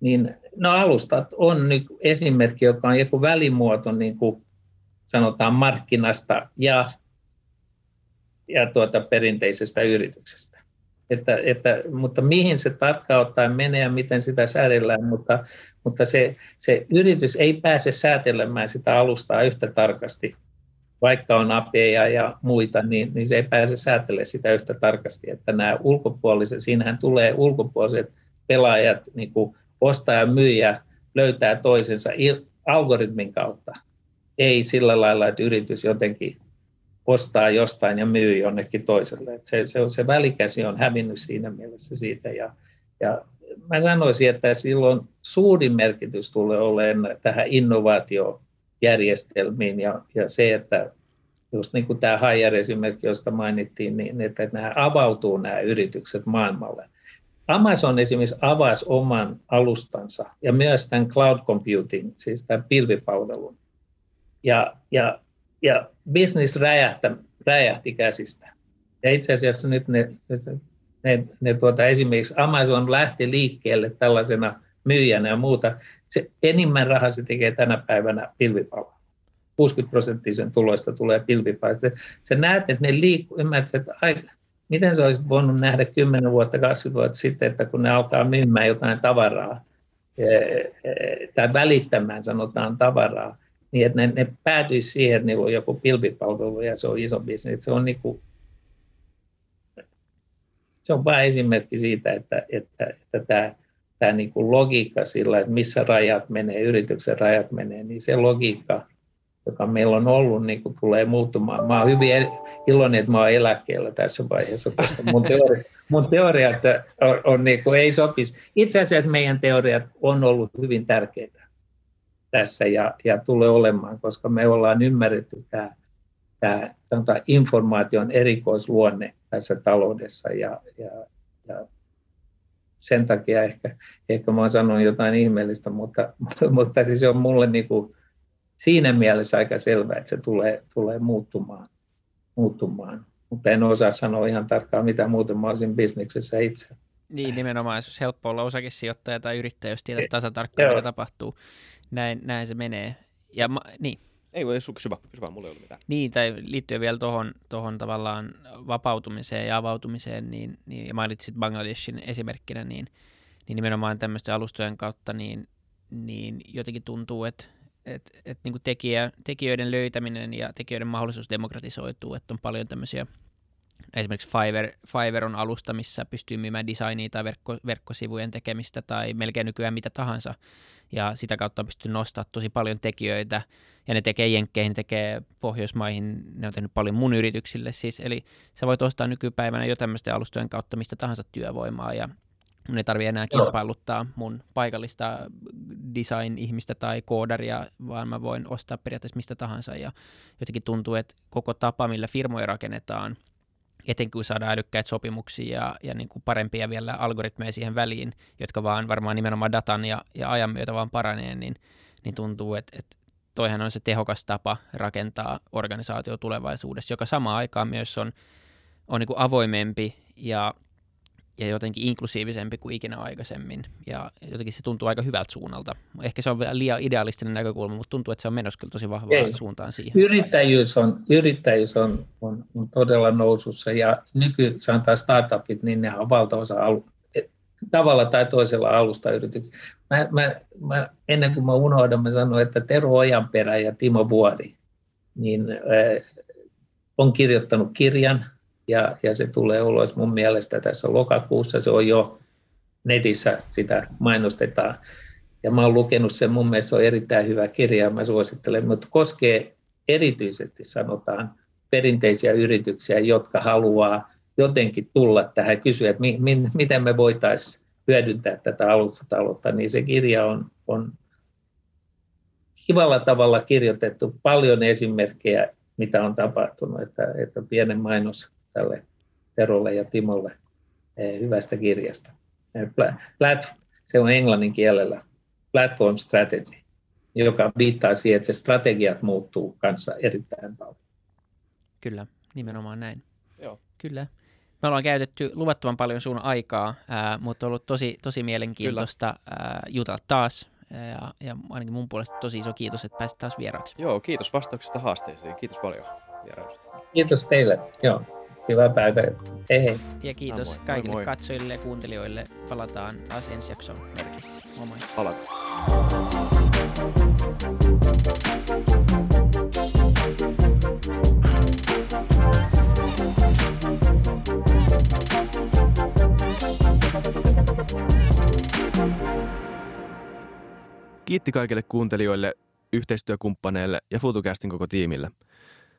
niin no alustat on nyt esimerkki, joka on joku välimuoto, niin kuin sanotaan markkinasta ja, ja tuota perinteisestä yrityksestä. Että, että, mutta mihin se tarkkaan ottaen menee ja miten sitä säädellään, mutta, mutta se, se yritys ei pääse säätelemään sitä alustaa yhtä tarkasti, vaikka on APIa ja muita, niin, niin se ei pääse säätelemään sitä yhtä tarkasti, että nämä ulkopuoliset, siinähän tulee ulkopuoliset pelaajat, niin kuin ostaja ja myyjä löytää toisensa algoritmin kautta, ei sillä lailla, että yritys jotenkin ostaa jostain ja myy jonnekin toiselle. Et se, se, se välikäsi on hävinnyt siinä mielessä siitä. Ja, ja mä sanoisin, että silloin suurin merkitys tulee olemaan tähän innovaatiojärjestelmiin ja, ja se, että just niin kuin tämä Haier-esimerkki, josta mainittiin, niin että nämä avautuu nämä yritykset maailmalle. Amazon esimerkiksi avasi oman alustansa ja myös tämän cloud computing, siis tämän pilvipalvelun. Ja, ja ja business räjähti, räjähti käsistä. Ja itse asiassa nyt ne, ne, ne tuota, esimerkiksi Amazon lähti liikkeelle tällaisena myyjänä ja muuta. Se enimmän rahaa se tekee tänä päivänä pilvipalveluilla. 60 prosenttisen tuloista tulee pilvipalveluista. Se näet, että ne liikkuu, ymmärrät, että aika, miten se olisi voinut nähdä 10 vuotta, 20 vuotta sitten, että kun ne alkaa myymään jotain tavaraa, tai välittämään sanotaan tavaraa, niin että ne, ne päätyisi siihen, että niillä on joku pilvipalvelu ja se on iso bisnes. Se on, niin kuin, se on vain esimerkki siitä, että, että, että tämä, tämä niin kuin logiikka sillä, että missä rajat menee, yrityksen rajat menee, niin se logiikka joka meillä on ollut, niin kuin tulee muuttumaan. Mä olen hyvin iloinen, että mä olen eläkkeellä tässä vaiheessa, koska mun, teori, mun teoriat on, on niin kuin, ei sopisi. Itse asiassa meidän teoriat on ollut hyvin tärkeitä tässä ja, ja tulee olemaan, koska me ollaan ymmärretty tämä, tämä sanotaan, informaation erikoisluonne tässä taloudessa ja, ja, ja sen takia ehkä, ehkä mä sanon jotain ihmeellistä, mutta, mutta se on mulle niin kuin siinä mielessä aika selvää, että se tulee, tulee muuttumaan, muuttumaan. Mutta en osaa sanoa ihan tarkkaan, mitä muuta mä olisin bisneksessä itse. Niin, nimenomaan, jos helppo olla osakesijoittaja tai yrittäjä, jos tietäisi tasatarkkaan, mitä tapahtuu. Näin, näin se menee. Ja ma, niin. Ei, ei kysy vaan, kysy vaan, mulla ei ollut mitään. Niin, tai liittyen vielä tuohon tohon tavallaan vapautumiseen ja avautumiseen, niin, niin ja mainitsit Bangladeshin esimerkkinä, niin, niin nimenomaan tämmöisten alustojen kautta, niin, niin jotenkin tuntuu, että et, et niin tekijä, tekijöiden löytäminen ja tekijöiden mahdollisuus demokratisoituu, että on paljon tämmöisiä esimerkiksi Fiverr, Fiverr on alusta, missä pystyy myymään designia tai verkko, verkkosivujen tekemistä tai melkein nykyään mitä tahansa. Ja sitä kautta pystyy nostamaan tosi paljon tekijöitä. Ja ne tekee jenkkeihin, ne tekee Pohjoismaihin, ne on tehnyt paljon mun yrityksille siis. Eli sä voit ostaa nykypäivänä jo tämmöisten alustojen kautta mistä tahansa työvoimaa. Ja Mun ei tarvitse enää kilpailuttaa mun paikallista design-ihmistä tai koodaria, vaan mä voin ostaa periaatteessa mistä tahansa. Ja jotenkin tuntuu, että koko tapa, millä firmoja rakennetaan, etenkin kun saadaan älykkäitä sopimuksia ja, ja niin kuin parempia vielä algoritmeja siihen väliin, jotka vaan varmaan nimenomaan datan ja, ja ajan myötä vaan paranee, niin, niin tuntuu, että, että toihan on se tehokas tapa rakentaa organisaatio tulevaisuudessa, joka samaan aikaan myös on, on niin kuin avoimempi ja ja jotenkin inklusiivisempi kuin ikinä aikaisemmin. Ja jotenkin se tuntuu aika hyvältä suunnalta. Ehkä se on vielä liian idealistinen näkökulma, mutta tuntuu, että se on menossa kyllä tosi vahvaan Ei. suuntaan siihen. Yrittäjyys on, yrittäjyys on, on, on todella nousussa ja nyky, sanotaan startupit, niin ne on valtaosa alu, tavalla tai toisella alusta yrityksiä. Mä, mä, mä, ennen kuin mä unohdan, mä sanoin, että Tero Ojanperä ja Timo Vuori niin, äh, on kirjoittanut kirjan, ja, ja se tulee ulos. Mun mielestä tässä lokakuussa, se on jo netissä, sitä mainostetaan. Ja mä oon lukenut sen, mun mielestä se on erittäin hyvä kirja, mä suosittelen, mutta koskee erityisesti sanotaan perinteisiä yrityksiä, jotka haluaa jotenkin tulla tähän kysyä, että mi, mi, miten me voitaisiin hyödyntää tätä alustataloutta, niin se kirja on, on kivalla tavalla kirjoitettu. Paljon esimerkkejä, mitä on tapahtunut, että, että pienen mainos tälle Terolle ja Timolle eh, hyvästä kirjasta. Eh, plat, se on englannin kielellä platform strategy, joka viittaa siihen, että se strategiat muuttuu kanssa erittäin paljon. Kyllä, nimenomaan näin. Joo. Kyllä. Me ollaan käytetty luvattoman paljon sun aikaa, ää, mutta on ollut tosi, tosi mielenkiintoista ää, jutella taas. Ja, ja ainakin mun puolesta tosi iso kiitos, että pääsit taas vieraaksi. Joo, kiitos vastauksesta haasteeseen. Kiitos paljon vierailusta. Kiitos teille. Joo. Hyvää päivää. Hei hei. Ja kiitos Samoin. kaikille moi moi. katsojille ja kuuntelijoille. Palataan taas ensi jakson merkissä. Moi moi. Palataan. Kiitti kaikille kuuntelijoille, yhteistyökumppaneille ja FutuCastin koko tiimille –